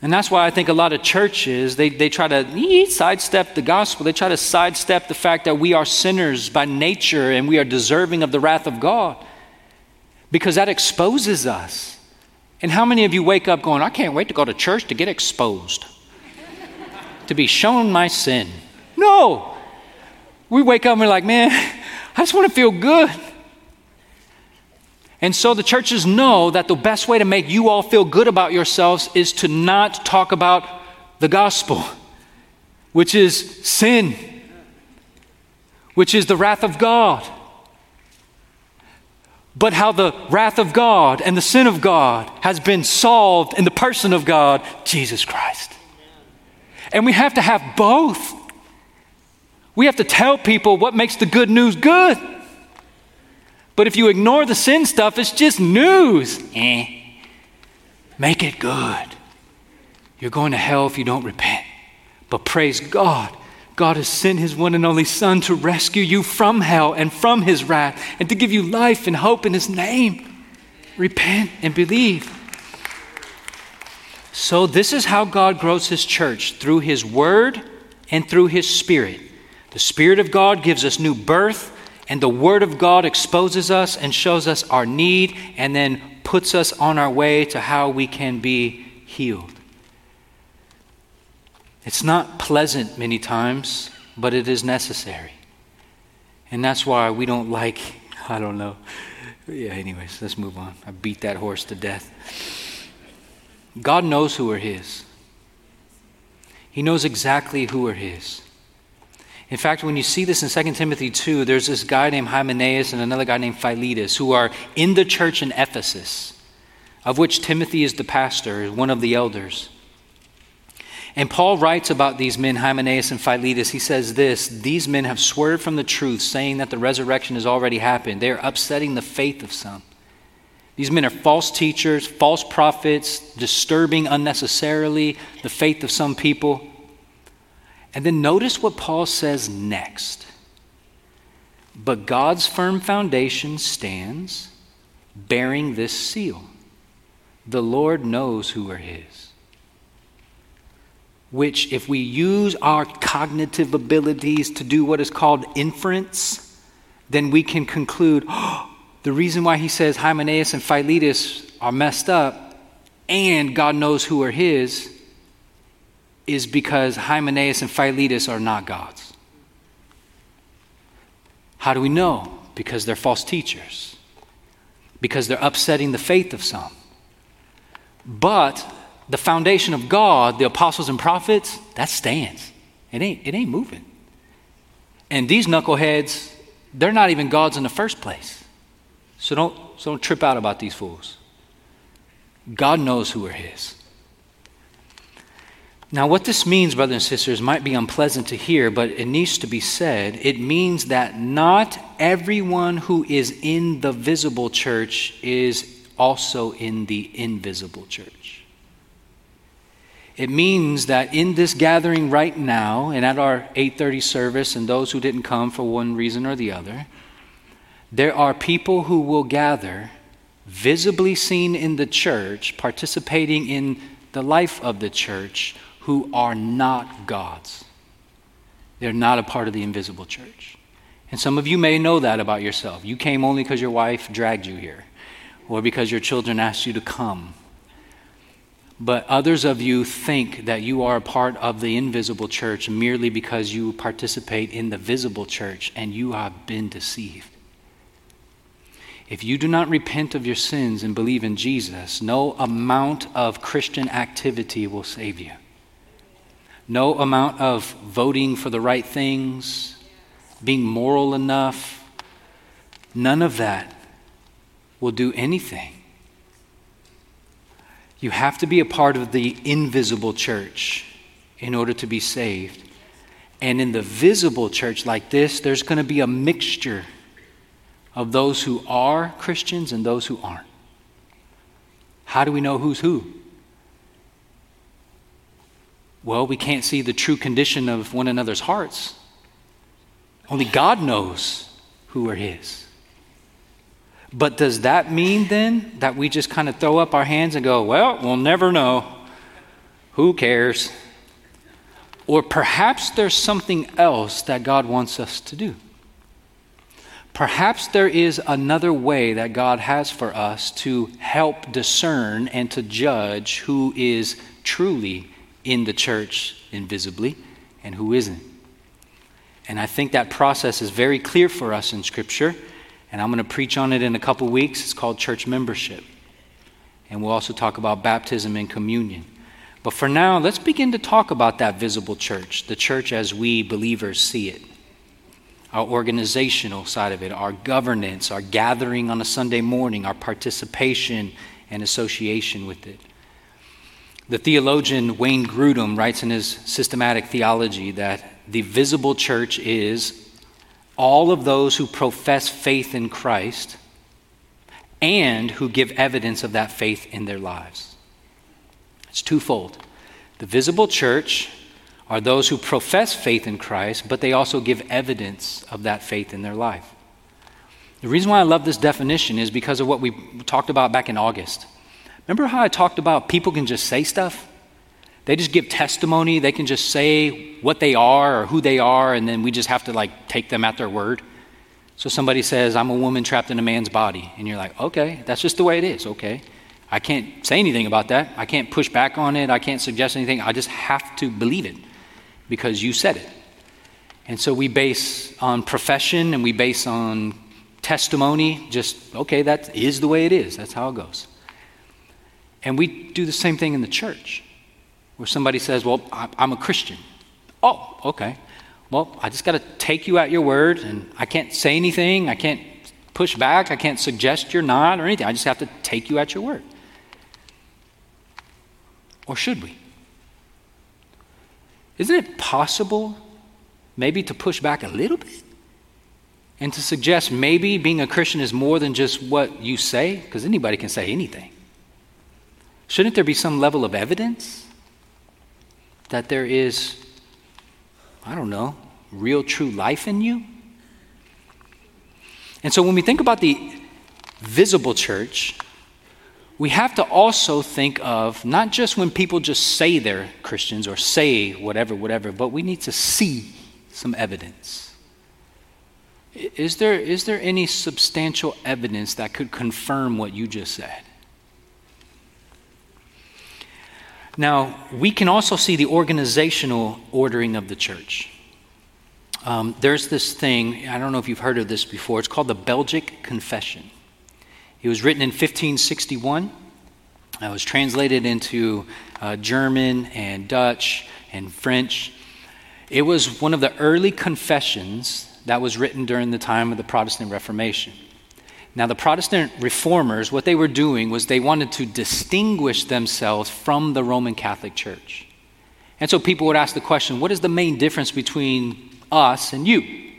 And that's why I think a lot of churches, they, they try to sidestep the gospel. They try to sidestep the fact that we are sinners by nature and we are deserving of the wrath of God because that exposes us. And how many of you wake up going, I can't wait to go to church to get exposed? To be shown my sin. No. We wake up and we're like, man, I just want to feel good. And so the churches know that the best way to make you all feel good about yourselves is to not talk about the gospel, which is sin, which is the wrath of God. But how the wrath of God and the sin of God has been solved in the person of God, Jesus Christ. And we have to have both. We have to tell people what makes the good news good. But if you ignore the sin stuff, it's just news. Eh. Make it good. You're going to hell if you don't repent. But praise God, God has sent his one and only Son to rescue you from hell and from his wrath and to give you life and hope in his name. Repent and believe. So, this is how God grows his church through his word and through his spirit. The Spirit of God gives us new birth and the Word of God exposes us and shows us our need and then puts us on our way to how we can be healed. It's not pleasant many times, but it is necessary. And that's why we don't like, I don't know. Yeah, anyways, let's move on. I beat that horse to death. God knows who are His, He knows exactly who are His. In fact, when you see this in 2 Timothy 2, there's this guy named Hymenaeus and another guy named Philetus who are in the church in Ephesus, of which Timothy is the pastor, one of the elders. And Paul writes about these men, Hymenaeus and Philetus. He says this These men have swerved from the truth, saying that the resurrection has already happened. They are upsetting the faith of some. These men are false teachers, false prophets, disturbing unnecessarily the faith of some people. And then notice what Paul says next. But God's firm foundation stands, bearing this seal The Lord knows who are his. Which, if we use our cognitive abilities to do what is called inference, then we can conclude oh, the reason why he says Hymenaeus and Philetus are messed up and God knows who are his is because Hymenaeus and Philetus are not gods. How do we know? Because they're false teachers, because they're upsetting the faith of some. But the foundation of God, the apostles and prophets, that stands. It ain't, it ain't moving. And these knuckleheads, they're not even gods in the first place. So don't, so don't trip out about these fools. God knows who are His. Now, what this means, brothers and sisters, might be unpleasant to hear, but it needs to be said. It means that not everyone who is in the visible church is also in the invisible church. It means that in this gathering right now and at our 8:30 service and those who didn't come for one reason or the other, there are people who will gather visibly seen in the church participating in the life of the church who are not God's. They're not a part of the invisible church. And some of you may know that about yourself. You came only because your wife dragged you here or because your children asked you to come. But others of you think that you are a part of the invisible church merely because you participate in the visible church, and you have been deceived. If you do not repent of your sins and believe in Jesus, no amount of Christian activity will save you. No amount of voting for the right things, being moral enough, none of that will do anything. You have to be a part of the invisible church in order to be saved. And in the visible church like this, there's going to be a mixture of those who are Christians and those who aren't. How do we know who's who? Well, we can't see the true condition of one another's hearts. Only God knows who are His. But does that mean then that we just kind of throw up our hands and go, well, we'll never know? Who cares? Or perhaps there's something else that God wants us to do. Perhaps there is another way that God has for us to help discern and to judge who is truly in the church invisibly and who isn't. And I think that process is very clear for us in Scripture. And I'm going to preach on it in a couple weeks. It's called church membership. And we'll also talk about baptism and communion. But for now, let's begin to talk about that visible church, the church as we believers see it. Our organizational side of it, our governance, our gathering on a Sunday morning, our participation and association with it. The theologian Wayne Grudem writes in his systematic theology that the visible church is all of those who profess faith in Christ and who give evidence of that faith in their lives. It's twofold. The visible church are those who profess faith in Christ, but they also give evidence of that faith in their life. The reason why I love this definition is because of what we talked about back in August. Remember how I talked about people can just say stuff? They just give testimony. They can just say what they are or who they are, and then we just have to like take them at their word. So somebody says, I'm a woman trapped in a man's body. And you're like, okay, that's just the way it is. Okay. I can't say anything about that. I can't push back on it. I can't suggest anything. I just have to believe it because you said it. And so we base on profession and we base on testimony, just, okay, that is the way it is. That's how it goes. And we do the same thing in the church, where somebody says, Well, I'm a Christian. Oh, okay. Well, I just got to take you at your word, and I can't say anything. I can't push back. I can't suggest you're not or anything. I just have to take you at your word. Or should we? Isn't it possible maybe to push back a little bit? And to suggest maybe being a Christian is more than just what you say? Because anybody can say anything. Shouldn't there be some level of evidence that there is, I don't know, real true life in you? And so when we think about the visible church, we have to also think of not just when people just say they're Christians or say whatever, whatever, but we need to see some evidence. Is there, is there any substantial evidence that could confirm what you just said? Now, we can also see the organizational ordering of the church. Um, there's this thing, I don't know if you've heard of this before, it's called the Belgic Confession. It was written in 1561. It was translated into uh, German and Dutch and French. It was one of the early confessions that was written during the time of the Protestant Reformation. Now, the Protestant reformers, what they were doing was they wanted to distinguish themselves from the Roman Catholic Church. And so people would ask the question what is the main difference between us and you?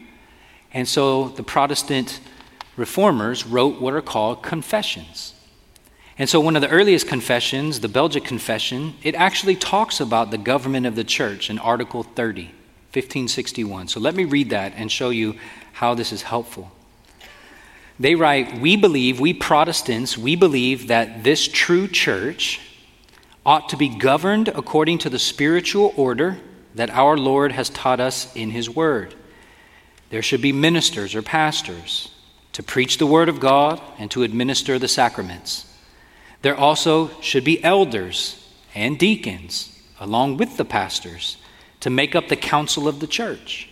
And so the Protestant reformers wrote what are called confessions. And so one of the earliest confessions, the Belgic Confession, it actually talks about the government of the church in Article 30, 1561. So let me read that and show you how this is helpful. They write, We believe, we Protestants, we believe that this true church ought to be governed according to the spiritual order that our Lord has taught us in His Word. There should be ministers or pastors to preach the Word of God and to administer the sacraments. There also should be elders and deacons, along with the pastors, to make up the council of the church.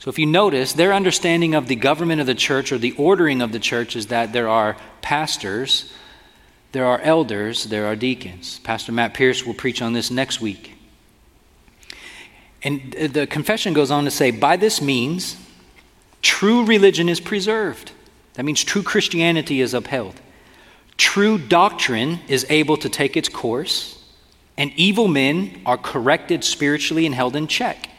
So, if you notice, their understanding of the government of the church or the ordering of the church is that there are pastors, there are elders, there are deacons. Pastor Matt Pierce will preach on this next week. And the confession goes on to say, by this means, true religion is preserved. That means true Christianity is upheld. True doctrine is able to take its course, and evil men are corrected spiritually and held in check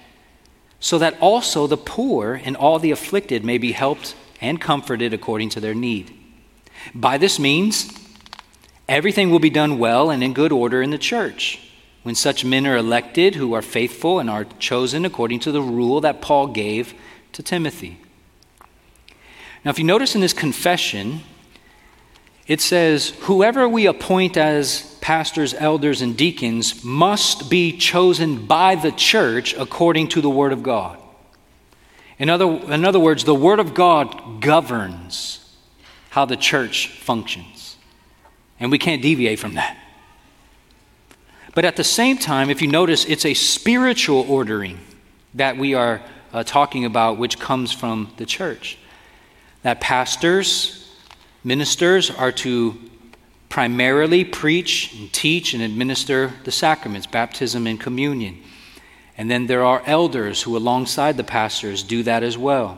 so that also the poor and all the afflicted may be helped and comforted according to their need. By this means, everything will be done well and in good order in the church. When such men are elected who are faithful and are chosen according to the rule that Paul gave to Timothy. Now, if you notice in this confession, it says, Whoever we appoint as pastors, elders, and deacons must be chosen by the church according to the Word of God. In other, in other words, the Word of God governs how the church functions. And we can't deviate from that. But at the same time, if you notice, it's a spiritual ordering that we are uh, talking about, which comes from the church. That pastors, ministers are to primarily preach and teach and administer the sacraments, baptism and communion. And then there are elders who, alongside the pastors, do that as well.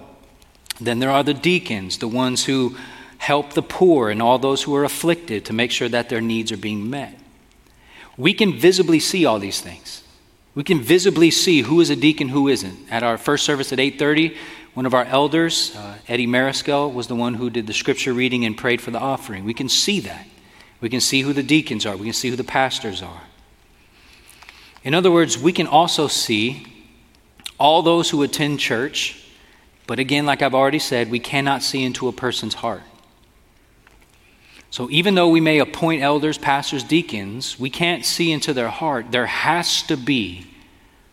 Then there are the deacons, the ones who help the poor and all those who are afflicted to make sure that their needs are being met. We can visibly see all these things. We can visibly see who is a deacon, who isn't. At our first service at 8:30, one of our elders, uh, Eddie Mariscal, was the one who did the scripture reading and prayed for the offering. We can see that. We can see who the deacons are. We can see who the pastors are. In other words, we can also see all those who attend church, but again, like I've already said, we cannot see into a person's heart. So even though we may appoint elders, pastors, deacons, we can't see into their heart. There has to be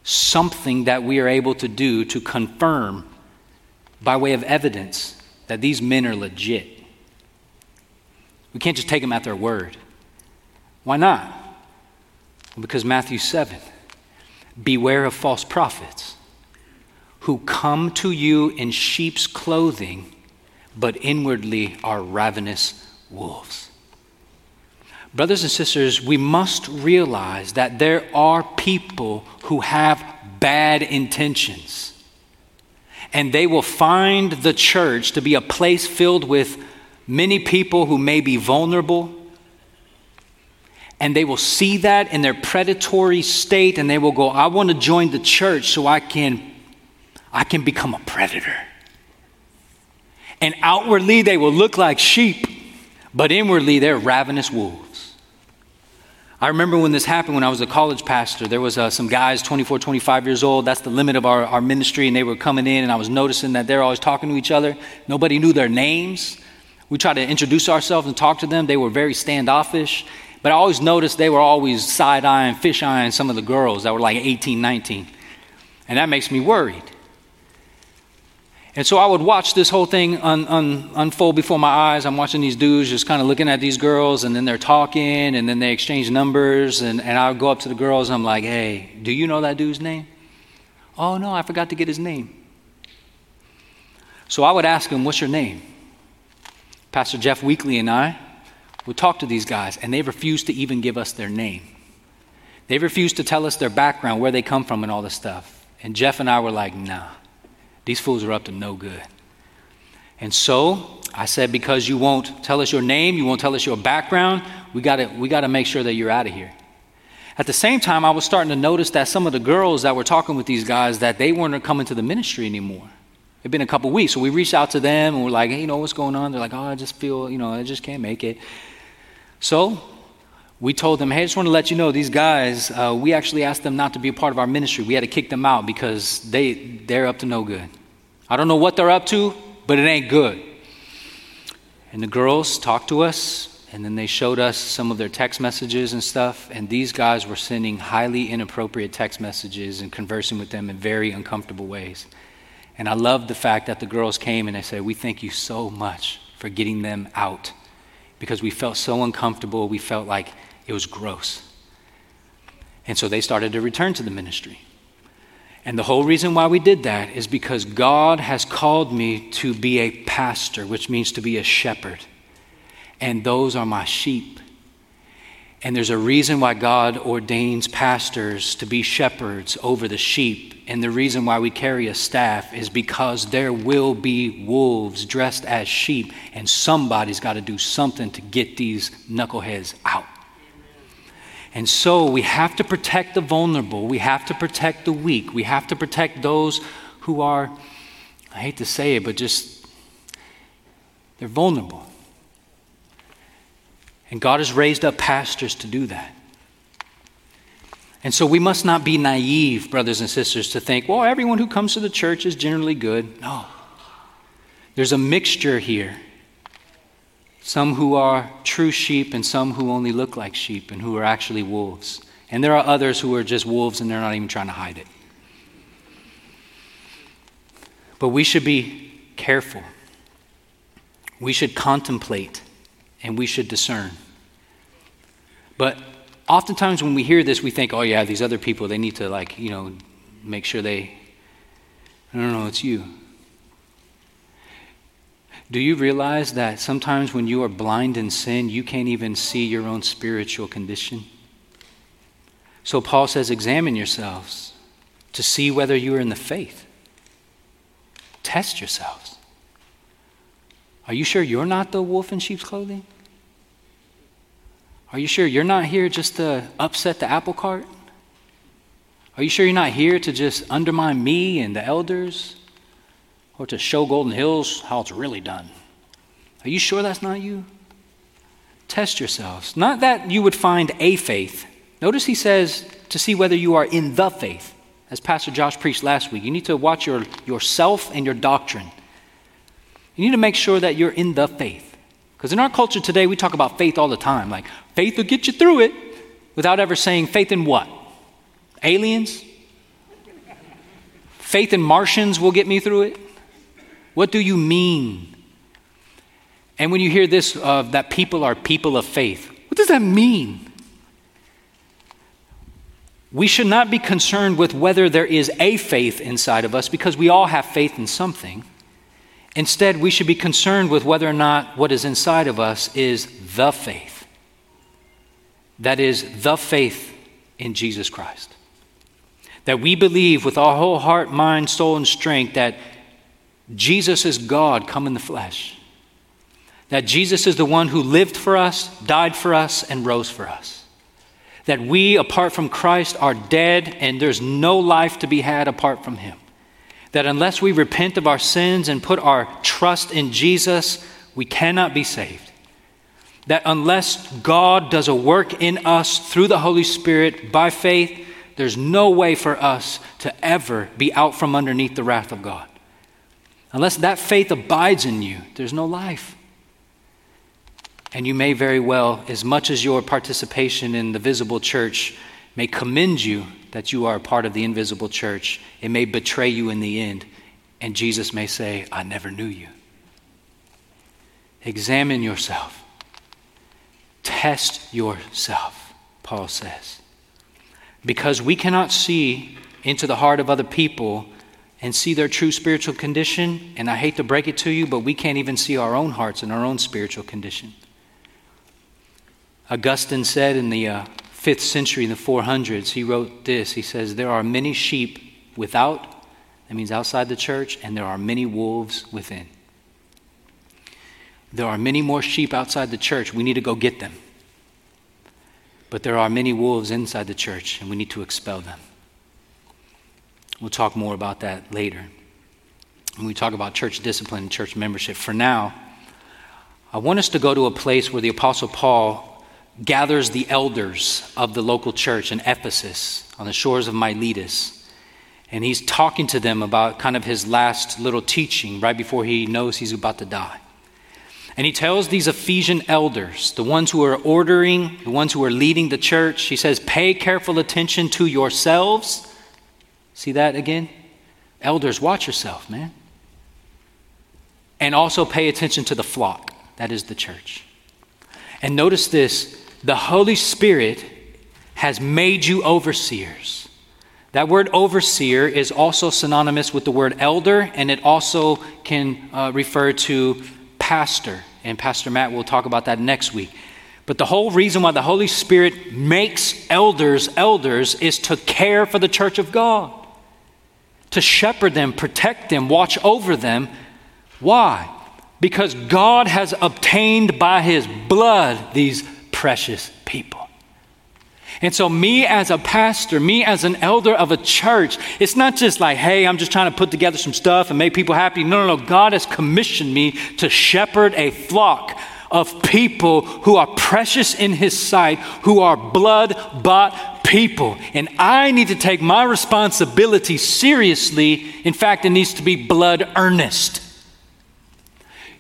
something that we are able to do to confirm by way of evidence that these men are legit. We can't just take them at their word. Why not? Because Matthew 7 Beware of false prophets who come to you in sheep's clothing, but inwardly are ravenous wolves. Brothers and sisters, we must realize that there are people who have bad intentions. And they will find the church to be a place filled with many people who may be vulnerable, and they will see that in their predatory state and they will go i want to join the church so i can i can become a predator. And outwardly they will look like sheep but inwardly they're ravenous wolves i remember when this happened when i was a college pastor. There was uh, some guys 24 25 years old. That's the limit of our, our ministry and they were coming in and i was noticing that they're always talking to each other. Nobody knew their names. We tried to introduce ourselves and talk to them. They were very standoffish but I always noticed they were always side eyeing, fish eyeing some of the girls that were like 18, 19. And that makes me worried. And so I would watch this whole thing un, un, unfold before my eyes. I'm watching these dudes just kind of looking at these girls, and then they're talking, and then they exchange numbers. And, and I would go up to the girls, and I'm like, hey, do you know that dude's name? Oh, no, I forgot to get his name. So I would ask him, what's your name? Pastor Jeff Weekly and I would talk to these guys, and they refuse to even give us their name. They refuse to tell us their background, where they come from, and all this stuff. And Jeff and I were like, nah, these fools are up to no good. And so I said, because you won't tell us your name, you won't tell us your background, we got we to make sure that you're out of here. At the same time, I was starting to notice that some of the girls that were talking with these guys, that they weren't coming to the ministry anymore. It'd been a couple weeks, so we reached out to them and we're like, hey, you know, what's going on? They're like, oh, I just feel, you know, I just can't make it. So we told them, hey, I just want to let you know these guys, uh, we actually asked them not to be a part of our ministry. We had to kick them out because they, they're up to no good. I don't know what they're up to, but it ain't good. And the girls talked to us, and then they showed us some of their text messages and stuff. And these guys were sending highly inappropriate text messages and conversing with them in very uncomfortable ways. And I loved the fact that the girls came and they said, We thank you so much for getting them out because we felt so uncomfortable. We felt like it was gross. And so they started to return to the ministry. And the whole reason why we did that is because God has called me to be a pastor, which means to be a shepherd. And those are my sheep. And there's a reason why God ordains pastors to be shepherds over the sheep. And the reason why we carry a staff is because there will be wolves dressed as sheep, and somebody's got to do something to get these knuckleheads out. And so we have to protect the vulnerable, we have to protect the weak, we have to protect those who are, I hate to say it, but just, they're vulnerable. And God has raised up pastors to do that. And so we must not be naive, brothers and sisters, to think, well, everyone who comes to the church is generally good. No. There's a mixture here. Some who are true sheep and some who only look like sheep and who are actually wolves. And there are others who are just wolves and they're not even trying to hide it. But we should be careful. We should contemplate and we should discern. But oftentimes when we hear this, we think, oh, yeah, these other people, they need to, like, you know, make sure they No, no, no, it's you. Do you realize that sometimes when you are blind in sin, you can't even see your own spiritual condition? So Paul says, examine yourselves to see whether you are in the faith. Test yourselves. Are you sure you're not the wolf in sheep's clothing? Are you sure you're not here just to upset the apple cart? Are you sure you're not here to just undermine me and the elders? Or to show Golden Hills how it's really done? Are you sure that's not you? Test yourselves. Not that you would find a faith, Notice he says to see whether you are in the faith, as Pastor Josh preached last week. You need to watch your, yourself and your doctrine. You need to make sure that you're in the faith. Because in our culture today, we talk about faith all the time. Like, faith will get you through it without ever saying faith in what? Aliens? Faith in Martians will get me through it? What do you mean? And when you hear this, uh, that people are people of faith, what does that mean? We should not be concerned with whether there is a faith inside of us because we all have faith in something. Instead, we should be concerned with whether or not what is inside of us is the faith. That is, the faith in Jesus Christ. That we believe with our whole heart, mind, soul, and strength that Jesus is God come in the flesh. That Jesus is the one who lived for us, died for us, and rose for us that we, apart from Christ, are dead and there's no life to be had apart from Him. That unless we repent of our sins and put our trust in Jesus, we cannot be saved. That unless God does a work in us through the Holy Spirit by faith, there's no way for us to ever be out from underneath the wrath of God. Unless that faith abides in you, there's no life. And you may very well, as much as your participation in the visible church may commend you that you are a part of the invisible church, it may betray you in the end. And Jesus may say, I never knew you. Examine yourself. Test yourself, Paul says. Because we cannot see into the heart of other people and see their true spiritual condition. And I hate to break it to you, but we can't even see our own hearts and our own spiritual condition. Augustine said in the uh, fifth century, in the 400s, he wrote this. He says, There are many sheep without, that means outside the church, and there are many wolves within. There are many more sheep outside the church. We need to go get them. But there are many wolves inside the church, and we need to expel them. We'll talk more about that later when we talk about church discipline and church membership. For now, I want us to go to a place where the Apostle Paul gathers the elders of the local church in Ephesus on the shores of Miletus. And he's talking to them about kind of his last little teaching right before he knows he's about to die. And he tells these Ephesian elders, the ones who are ordering, the ones who are leading the church, he says, pay careful attention to yourselves. See that again? Elders, watch yourself, man. And also pay attention to the flock. That is the church. And notice this the Holy Spirit has made you overseers. That word overseer is also synonymous with the word elder, and it also can uh, refer to pastor. And Pastor Matt will talk about that next week. But the whole reason why the Holy Spirit makes elders elders is to care for the church of God, to shepherd them, protect them, watch over them. Why? Because God has obtained by his blood these precious people. And so, me as a pastor, me as an elder of a church, it's not just like, hey, I'm just trying to put together some stuff and make people happy. No, no, no. God has commissioned me to shepherd a flock of people who are precious in His sight, who are blood bought people. And I need to take my responsibility seriously. In fact, it needs to be blood earnest.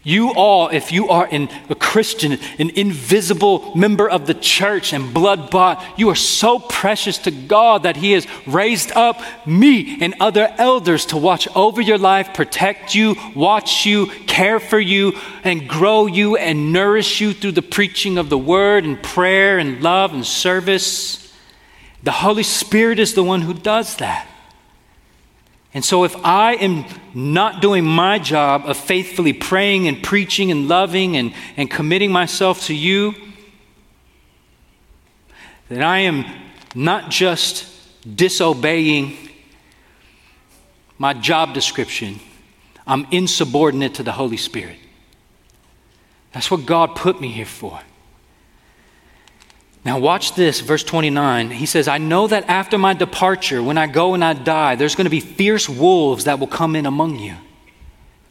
You all, if you are in a Christian, an invisible member of the church and blood bought, you are so precious to God that He has raised up me and other elders to watch over your life, protect you, watch you, care for you, and grow you and nourish you through the preaching of the word and prayer and love and service. The Holy Spirit is the one who does that. And so, if I am not doing my job of faithfully praying and preaching and loving and, and committing myself to you, then I am not just disobeying my job description, I'm insubordinate to the Holy Spirit. That's what God put me here for. Now, watch this, verse 29. He says, I know that after my departure, when I go and I die, there's going to be fierce wolves that will come in among you.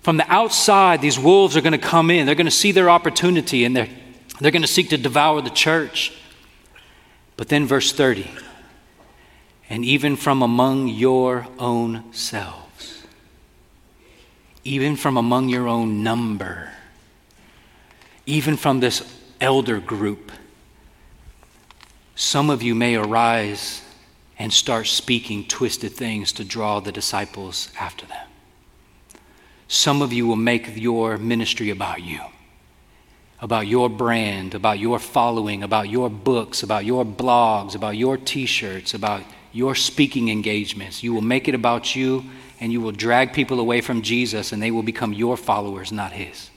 From the outside, these wolves are going to come in. They're going to see their opportunity and they're, they're going to seek to devour the church. But then, verse 30, and even from among your own selves, even from among your own number, even from this elder group some of you may arise and start speaking twisted things to draw the disciples after them. Some of you will make your ministry about you, about your brand, about your following, about your books, about your blogs, about your t shirts, about your speaking engagements. You will make it about you and you will drag people away from Jesus and they will become your followers, not his.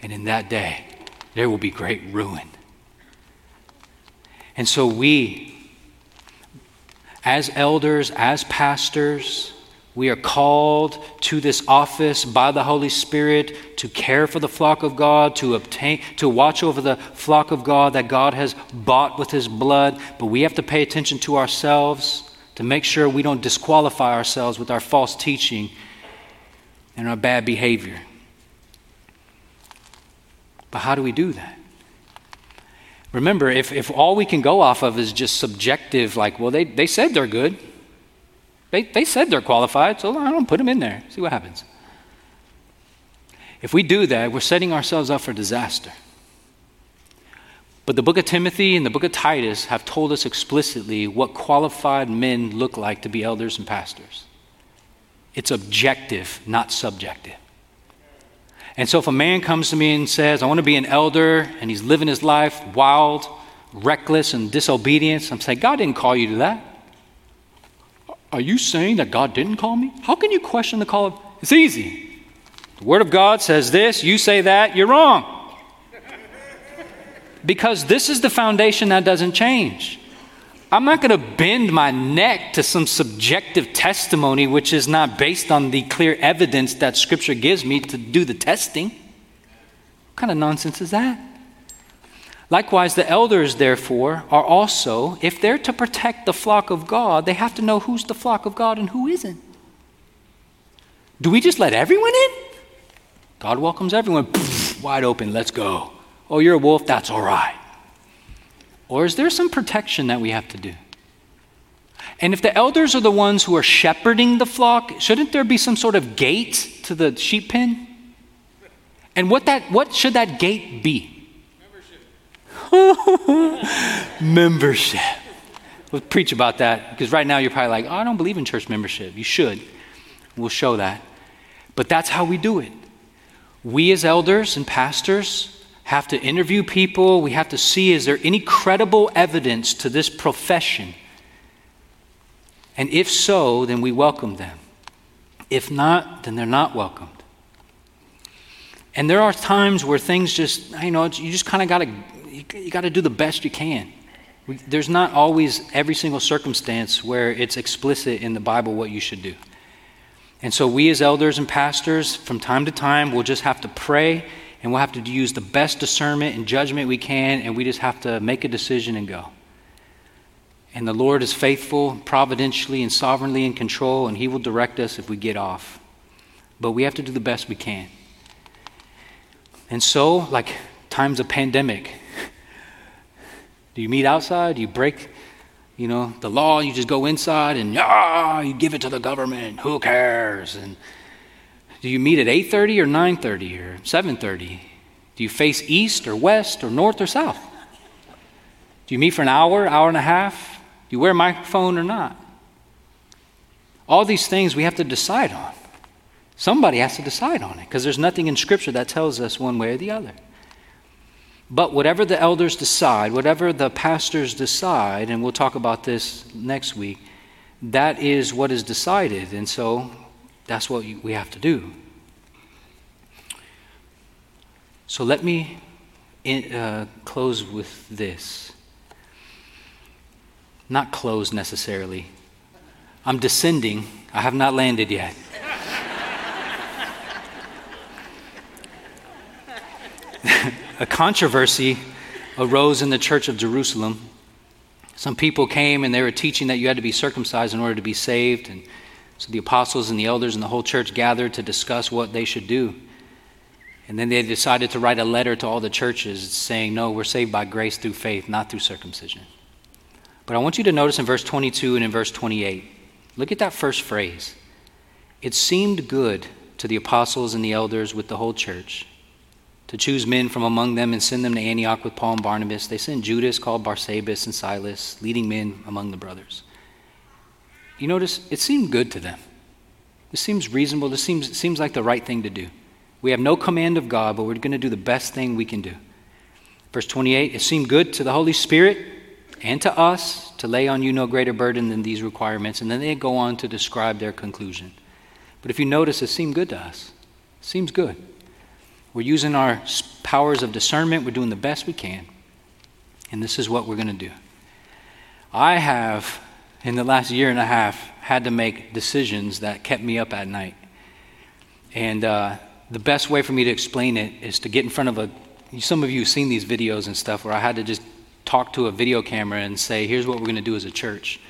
And in that day, there will be great ruin. And so we, as elders, as pastors, we are called to this office by the Holy Spirit to care for the flock of God, to obtain, to watch over the flock of God that God has bought with His blood. But we have to pay attention to ourselves to make sure we don't disqualify ourselves with our false teaching and our bad behavior. But how do we do that? Remember, if, if all we can go off of is just subjective, like, well, they, they said they're good, they, they said they're qualified, so I don't put them in there. See what happens. If we do that, we're setting ourselves up for disaster. But the book of Timothy and the book of Titus have told us explicitly what qualified men look like to be elders and pastors. It's objective, not subjective. And so if a man comes to me and says, I want to be an elder, and he's living his life wild, reckless, and disobedience, I'm saying, God didn't call you to that. Are you saying that God didn't call me? How can you question the call of? It's easy. The Word of God says this, you say that, you're wrong. Because this is the foundation that doesn't change. I'm not going to bend my neck to some subjective testimony which is not based on the clear evidence that Scripture gives me to do the testing. What kind of nonsense is that? Likewise, the elders, therefore, are also, if they're to protect the flock of God, they have to know who's the flock of God and who isn't. Do we just let everyone in? God welcomes everyone. wide open, let's go. Oh, you're a wolf? That's all right. Or is there some protection that we have to do? And if the elders are the ones who are shepherding the flock, shouldn't there be some sort of gate to the sheep pen? And what, that, what should that gate be? Membership. membership. We'll preach about that because right now you're probably like, oh, I don't believe in church membership. You should. We'll show that. But that's how we do it. We, as elders and pastors, have to interview people. We have to see is there any credible evidence to this profession? And if so, then we welcome them. If not, then they're not welcomed. And there are times where things just, you know, you just kind of got to, you got to do the best you can. There's not always every single circumstance where it's explicit in the Bible what you should do. And so we as elders and pastors, from time to time, will just have to pray and we'll have to use the best discernment and judgment we can, and we just have to make a decision and go. And the Lord is faithful, providentially, and sovereignly in control, and He will direct us if we get off. But we have to do the best we can. And so, like times of pandemic, do you meet outside? Do you break, you know, the law? You just go inside and ah, you give it to the government. Who cares? And do you meet at 8:30 or 9:30 or 7:30? Do you face east or west or north or south? Do you meet for an hour, hour and a half? Do you wear a microphone or not? All these things we have to decide on. Somebody has to decide on it because there's nothing in Scripture that tells us one way or the other. But whatever the elders decide, whatever the pastors decide, and we'll talk about this next week, that is what is decided. And so that's what we have to do. So let me in, uh, close with this. Not close necessarily. I'm descending, I have not landed yet. a controversy arose in the church of Jerusalem. Some people came and they were teaching that you had to be circumcised in order to be saved. And so the apostles and the elders and the whole church gathered to discuss what they should do. And then they decided to write a letter to all the churches saying, No, we're saved by grace through faith, not through circumcision. But I want you to notice in verse 22 and in verse 28, look at that first phrase. It seemed good to the apostles and the elders with the whole church to choose men from among them and send them to Antioch with Paul and Barnabas. They sent Judas, called Barsabbas, and Silas, leading men among the brothers. You notice it seemed good to them. This seems reasonable. This seems, seems like the right thing to do. We have no command of God, but we're going to do the best thing we can do. Verse 28 It seemed good to the Holy Spirit and to us to lay on you no greater burden than these requirements. And then they go on to describe their conclusion. But if you notice, it seemed good to us. It seems good. We're using our powers of discernment, we're doing the best we can. And this is what we're going to do. I have, in the last year and a half, had to make decisions that kept me up at night. And uh, the best way for me to explain it is to get in front of a. Some of you have seen these videos and stuff where I had to just talk to a video camera and say, here's what we're going to do as a church.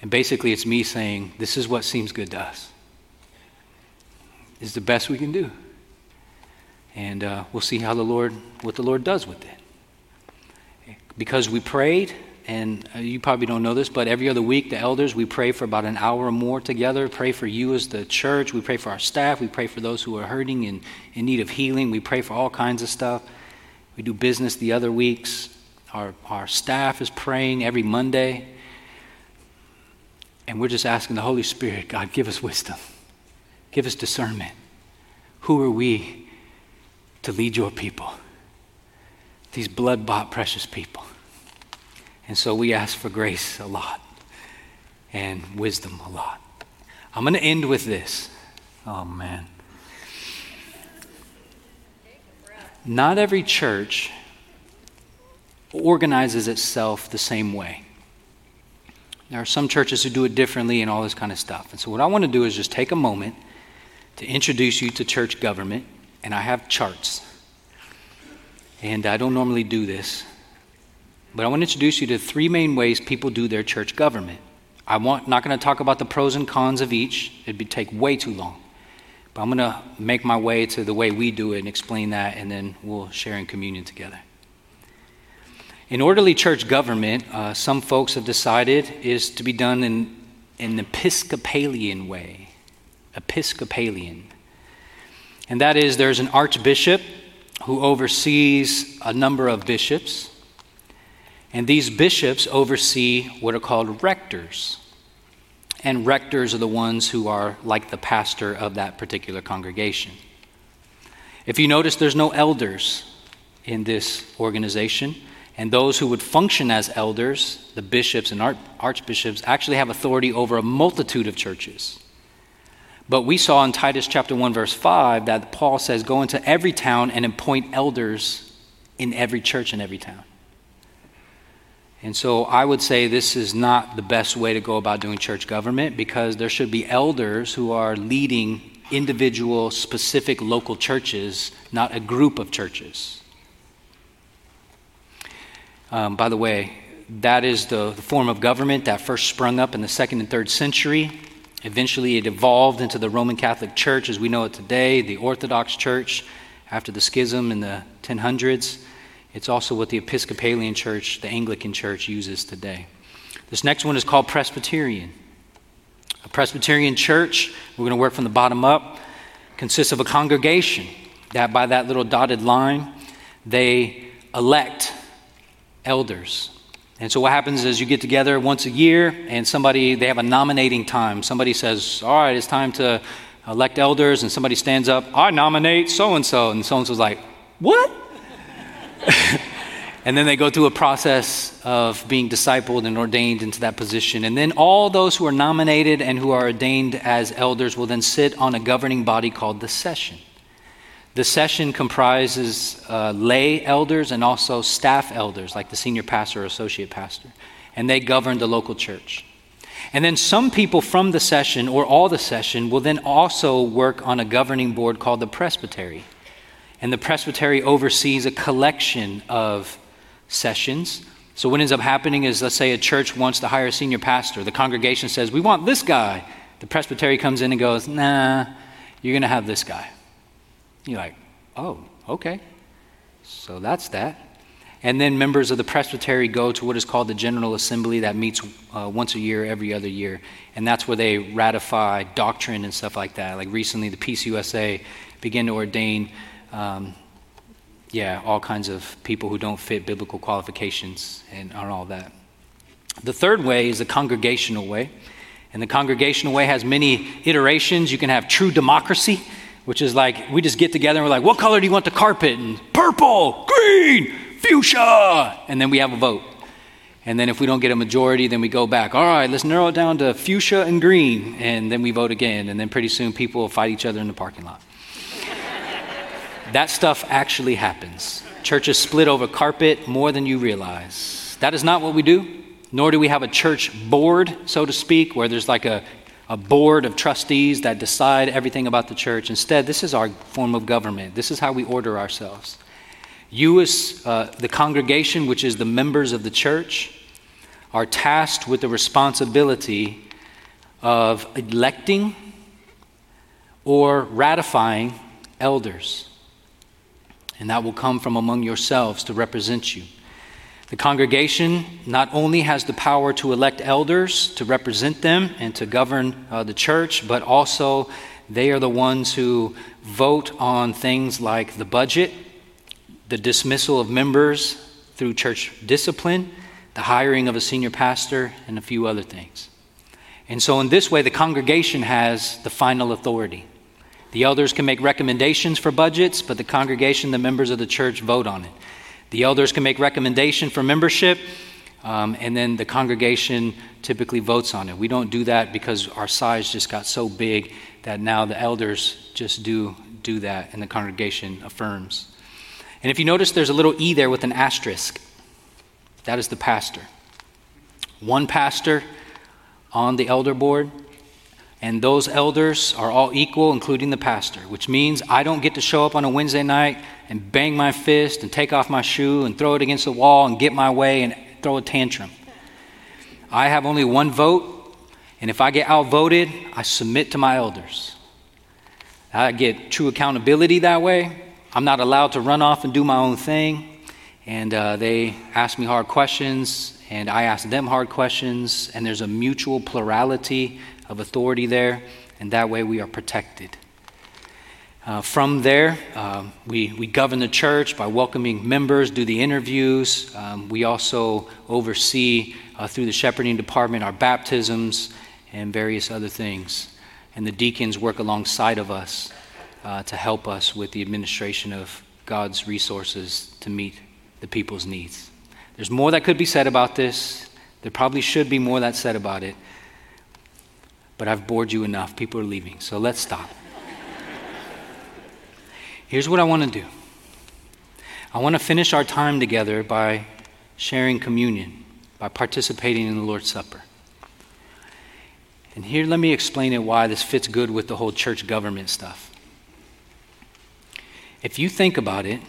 And basically, it's me saying, this is what seems good to us. Is the best we can do and uh, we'll see how the Lord, what the Lord does with it. Because we prayed, and uh, you probably don't know this, but every other week, the elders, we pray for about an hour or more together. Pray for you as the church. We pray for our staff. We pray for those who are hurting and in need of healing. We pray for all kinds of stuff. We do business the other weeks. Our, our staff is praying every Monday. And we're just asking the Holy Spirit, God, give us wisdom, give us discernment. Who are we to lead your people, these blood bought precious people. And so we ask for grace a lot and wisdom a lot. I'm going to end with this. Oh, man. Not every church organizes itself the same way. There are some churches who do it differently and all this kind of stuff. And so, what I want to do is just take a moment to introduce you to church government and I have charts. And I don't normally do this, but I want to introduce you to three main ways people do their church government. I'm not going to talk about the pros and cons of each, it'd be, take way too long. But I'm going to make my way to the way we do it and explain that, and then we'll share in communion together. In orderly church government, uh, some folks have decided is to be done in, in an Episcopalian way. Episcopalian and that is there's an archbishop who oversees a number of bishops, and these bishops oversee what are called rectors. And rectors are the ones who are like the pastor of that particular congregation. If you notice, there's no elders in this organization, and those who would function as elders, the bishops and archbishops, actually have authority over a multitude of churches. But we saw in Titus chapter 1 verse 5 that Paul says go into every town and appoint elders in every church in every town. And so I would say this is not the best way to go about doing church government because there should be elders who are leading individual specific local churches, not a group of churches. Um, by the way, that is the, the form of government that first sprung up in the second and third century. Eventually, it evolved into the Roman Catholic Church as we know it today, the Orthodox Church after the schism in the 1000s. It's also what the Episcopalian Church, the Anglican Church, uses today. This next one is called Presbyterian. A Presbyterian church, we're going to work from the bottom up, consists of a congregation that, by that little dotted line, they elect elders and so what happens is you get together once a year and somebody, they have a nominating time. Somebody says, All right, it's time to elect elders. And somebody stands up, I nominate so and so. And so and so's like, What? And then they go through a process of being discipled and ordained into that position. And then all those who are nominated and who are ordained as elders will then sit on a governing body called the session. The session comprises uh, lay elders and also staff elders, like the senior pastor or associate pastor, and they govern the local church. And then some people from the session or all the session will then also work on a governing board called the presbytery. And the presbytery oversees a collection of sessions. So, what ends up happening is, let's say a church wants to hire a senior pastor. The congregation says, We want this guy. The presbytery comes in and goes, Nah, you're going to have this guy. You're like, Oh, okay. So that's that. And then members of the presbytery go to what is called the General Assembly that meets uh, once a year, every other year. And that's where they ratify doctrine and stuff like that. Like recently, the PCUSA began to ordain um, yeah, all kinds of people who don't fit biblical qualifications and, all that. The third way is the congregational way. And the congregational way has many iterations. You can have true democracy, which is like we just get together and we're like, what color do you want the carpet? And purple, green, fuchsia. And then we have a vote. And then if we don't get a majority, then we go back. All right, let's narrow it down to fuchsia and green. And then we vote again. And then pretty soon people will fight each other in the parking lot. That stuff actually happens. Churches split over carpet more than you realize. That is not what we do, nor do we have a church board, so to speak, where there's like a, a board of trustees that decide everything about the church. Instead, this is our form of government. This is how we order ourselves. You, as uh, the congregation, which is the members of the church, are tasked with the responsibility of electing or ratifying elders and that will come from among yourselves to represent you. The congregation not only has the power to elect elders to represent them and to govern uh, the church, but also they are the ones who vote on things like the budget, the dismissal of members through church discipline, the hiring of a senior pastor, and a few other things. And so, in this way, the congregation has the final authority. The elders can make recommendations for budgets, but the congregation, the members of the church, vote on it. The elders can make recommendation for membership, um, and then the congregation typically votes on it. We don't do that because our size just got so big that now the elders just do do that, and the congregation affirms. And if you notice, there's a little e there with an asterisk. That is the pastor. One pastor on the elder board and those elders are all equal, including the pastor, which means I don't get to show up on a Wednesday night and bang my fist and take off my shoe and throw it against the wall and get my way and throw a tantrum. I have only one vote, and if I get outvoted, I submit to my elders. I get true accountability that way. I'm not allowed to run off and do my own thing. And uh, they ask me hard questions, and I ask them hard questions, and there's a mutual plurality of authority there, and that way we are protected. Uh, from there, um, we, we govern the church by welcoming members, do the interviews. Um, we also oversee, uh, through the shepherding department, our baptisms and various other things. And the deacons work alongside of us uh, to help us with the administration of God's resources to meet the people's needs. There's more that could be said about this. There probably should be more that said about it but I've bored you enough. People are leaving, so let's stop. Here's what I want to do I want to finish our time together by sharing communion, by participating in the Lord's Supper. And here, let me explain it why this fits good with the whole church government stuff. If you think about it,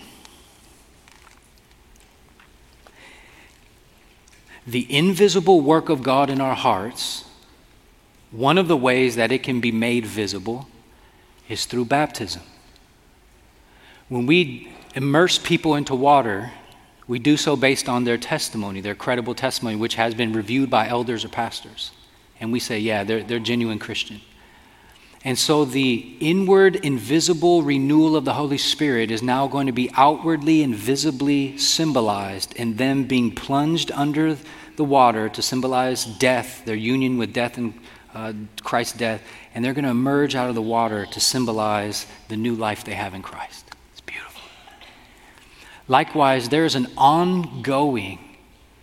the invisible work of God in our hearts one of the ways that it can be made visible is through baptism. When we immerse people into water, we do so based on their testimony, their credible testimony, which has been reviewed by elders or pastors. And we say, yeah, they're, they're genuine Christian. And so the inward, invisible renewal of the Holy Spirit is now going to be outwardly and visibly symbolized in them being plunged under the water to symbolize death, their union with death and uh, Christ's death, and they're going to emerge out of the water to symbolize the new life they have in Christ. It's beautiful. Likewise, there is an ongoing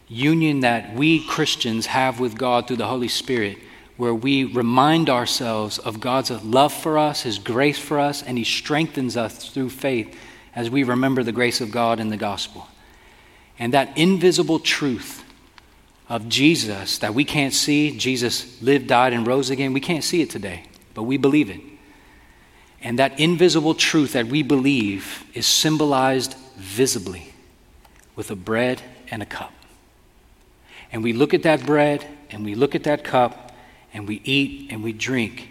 union that we Christians have with God through the Holy Spirit, where we remind ourselves of God's love for us, His grace for us, and He strengthens us through faith as we remember the grace of God in the gospel. And that invisible truth of Jesus that we can't see, Jesus lived, died, and rose again, we can't see it today, but we believe it. And that invisible truth that we believe is symbolized visibly with a bread and a cup. And we look at that bread and we look at that cup and we eat and we drink,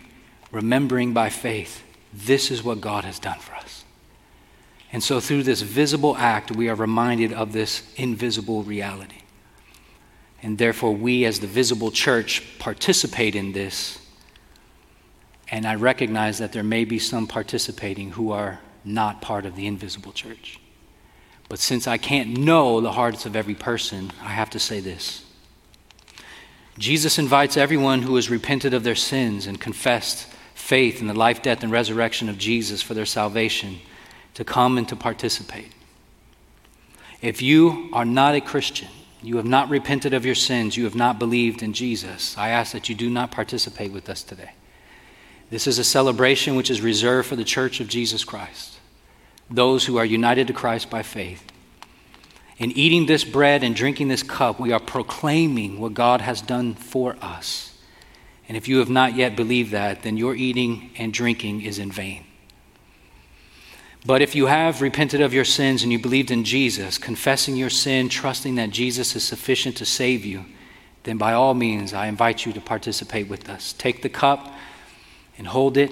remembering by faith, this is what God has done for us. And so, through this visible act, we are reminded of this invisible reality. And therefore, we as the visible church participate in this. And I recognize that there may be some participating who are not part of the invisible church. But since I can't know the hearts of every person, I have to say this Jesus invites everyone who has repented of their sins and confessed faith in the life, death, and resurrection of Jesus for their salvation to come and to participate. If you are not a Christian, you have not repented of your sins, you have not believed in Jesus, I ask that you do not participate with us today. This is a celebration which is reserved for the church of Jesus Christ, those who are united to Christ by faith. In eating this bread and drinking this cup, we are proclaiming what God has done for us. And if you have not yet believed that, then your eating and drinking is in vain. But if you have repented of your sins and you believed in Jesus, confessing your sin, trusting that Jesus is sufficient to save you, then by all means, I invite you to participate with us. Take the cup and hold it,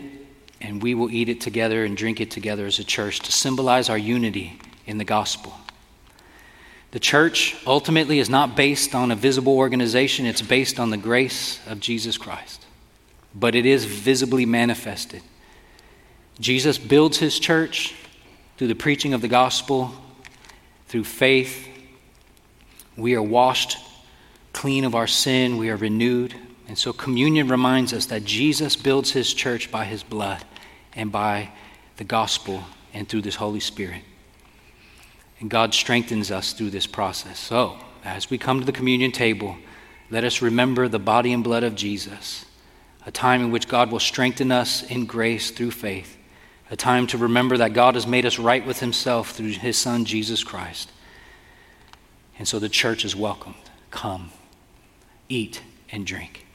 and we will eat it together and drink it together as a church to symbolize our unity in the gospel. The church ultimately is not based on a visible organization, it's based on the grace of Jesus Christ. But it is visibly manifested. Jesus builds his church through the preaching of the gospel, through faith. We are washed clean of our sin, we are renewed. And so communion reminds us that Jesus builds his church by his blood and by the gospel and through this Holy Spirit. And God strengthens us through this process. So, as we come to the communion table, let us remember the body and blood of Jesus, a time in which God will strengthen us in grace through faith, a time to remember that God has made us right with Himself through His Son, Jesus Christ. And so the church is welcomed. Come, eat, and drink.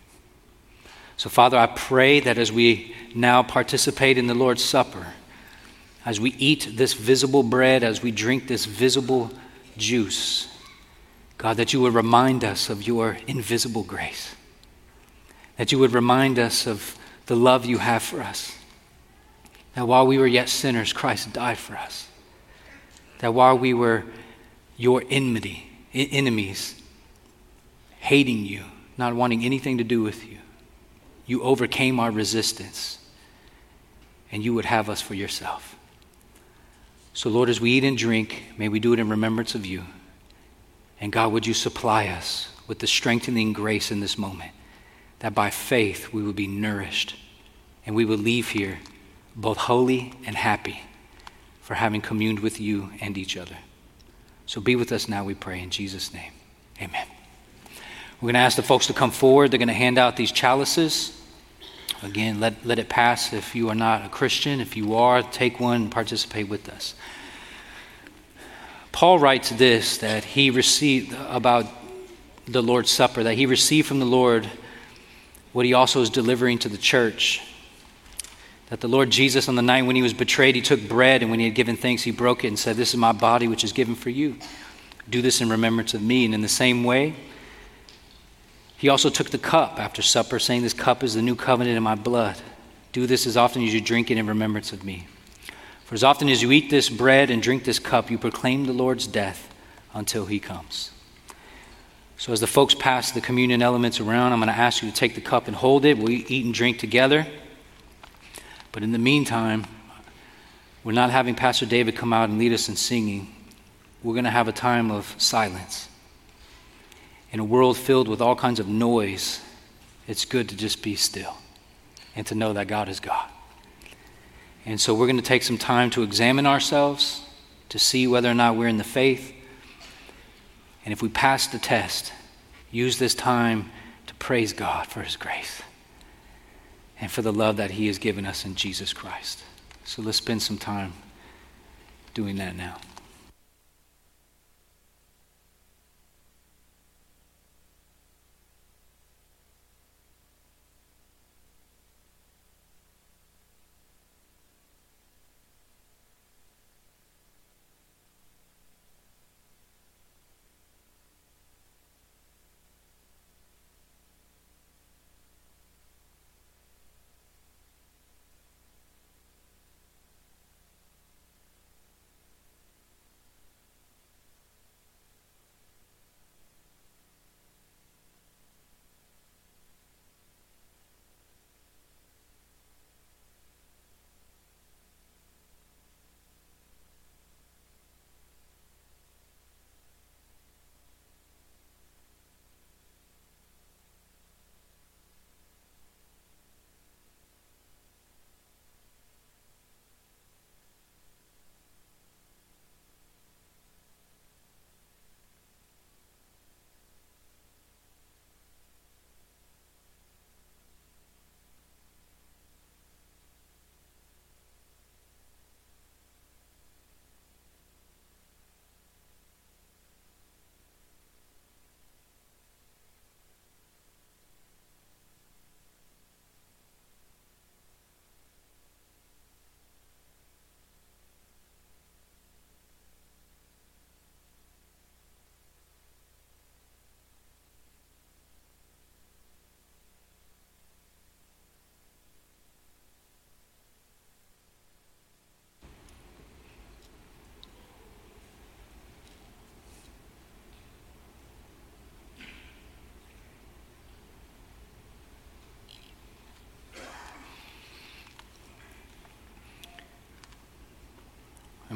So, Father, I pray that as we now participate in the Lord's Supper, as we eat this visible bread, as we drink this visible juice, God, that you would remind us of your invisible grace, that you would remind us of the love you have for us, that while we were yet sinners, Christ died for us, that while we were your enmity, enemies, hating you, not wanting anything to do with you, you overcame our resistance, and you would have us for yourself. So, Lord, as we eat and drink, may we do it in remembrance of you. And God, would you supply us with the strengthening grace in this moment, that by faith we would be nourished and we will leave here both holy and happy for having communed with you and each other. So be with us now, we pray, in Jesus' name. Amen. We're going to ask the folks to come forward. They're going to hand out these chalices. Again, let, let it pass if you are not a Christian. If you are, take one and participate with us. Paul writes this that he received about the Lord's Supper, that he received from the Lord what he also is delivering to the church. That the Lord Jesus, on the night when he was betrayed, he took bread, and when he had given thanks, he broke it and said, This is my body, which is given for you. Do this in remembrance of me. And in the same way, he also took the cup after supper, saying, This cup is the new covenant in my blood. Do this as often as you drink it in remembrance of me. For as often as you eat this bread and drink this cup, you proclaim the Lord's death until he comes. So, as the folks pass the communion elements around, I'm going to ask you to take the cup and hold it. We'll eat and drink together. But in the meantime, we're not having Pastor David come out and lead us in singing. We're going to have a time of silence in a world filled with all kinds of noise, it's good to just be still and to know that God is God. And so we're going to take some time to examine ourselves, to see whether or not we're in the faith. And if we pass the test, use this time to praise God for His grace and for the love that He has given us in Jesus Christ. So let's spend some time doing that now.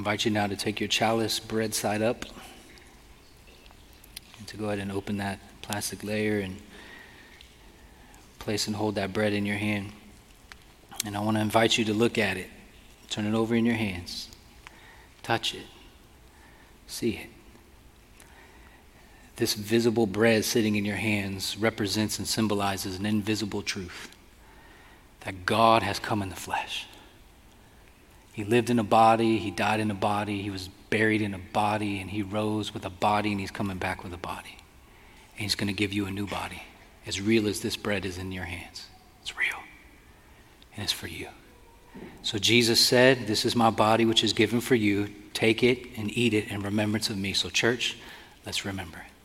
Invite you now to take your chalice bread side up and to go ahead and open that plastic layer and place and hold that bread in your hand. And I want to invite you to look at it. Turn it over in your hands. Touch it. See it. This visible bread sitting in your hands represents and symbolizes an invisible truth that God has come in the flesh. He lived in a body, he died in a body, he was buried in a body, and he rose with a body, and he's coming back with a body. And he's going to give you a new body, as real as this bread is in your hands. It's real, and it's for you. So Jesus said, This is my body, which is given for you. Take it and eat it in remembrance of me. So, church, let's remember it.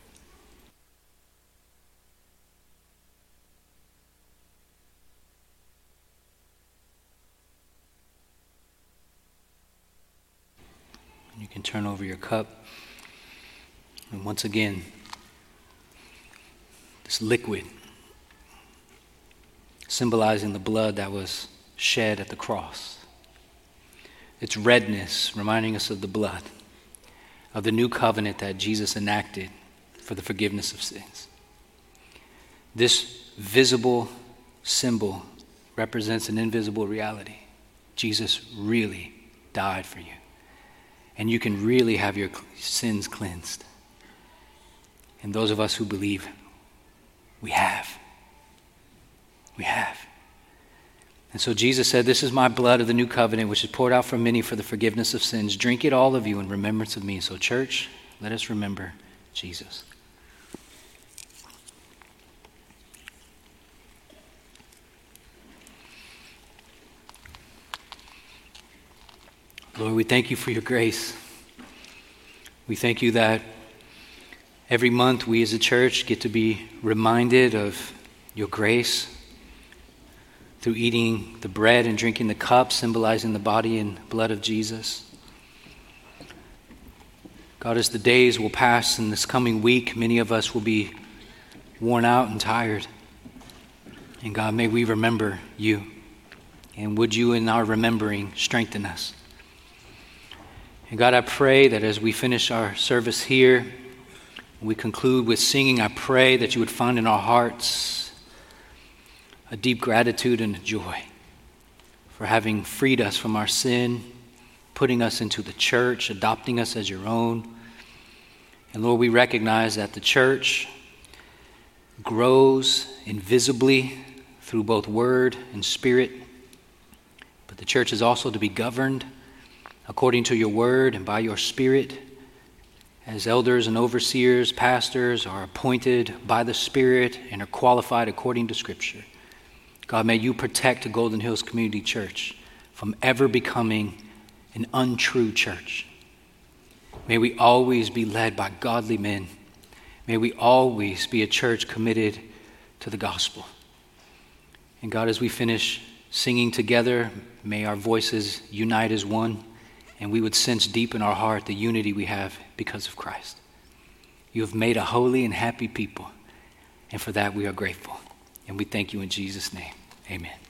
You can turn over your cup. And once again, this liquid symbolizing the blood that was shed at the cross. Its redness reminding us of the blood, of the new covenant that Jesus enacted for the forgiveness of sins. This visible symbol represents an invisible reality. Jesus really died for you and you can really have your sins cleansed. And those of us who believe, we have. We have. And so Jesus said, This is my blood of the new covenant, which is poured out for many for the forgiveness of sins. Drink it, all of you, in remembrance of me. So, church, let us remember Jesus. Lord, we thank you for your grace. We thank you that every month we as a church get to be reminded of your grace through eating the bread and drinking the cup, symbolizing the body and blood of Jesus. God, as the days will pass in this coming week, many of us will be worn out and tired. And God, may we remember you. And would you, in our remembering, strengthen us? And God, I pray that as we finish our service here, we conclude with singing, I pray that you would find in our hearts a deep gratitude and a joy for having freed us from our sin putting us into the church, adopting us as your own. And Lord, we recognize that the church grows invisibly through both word and spirit. But the church is also to be governed according to your word and by your spirit. As elders and overseers, pastors are appointed by the Spirit and are qualified according to Scripture. God, may you protect Golden Hills Community Church from ever becoming an untrue church. May we always be led by godly men. May we always be a church committed to the gospel. And God, as we finish singing together, may our voices unite as one, and we would sense deep in our heart the unity we have because of Christ. You have made a holy and happy people, and for that we are grateful. And we thank you in Jesus' name. Amen.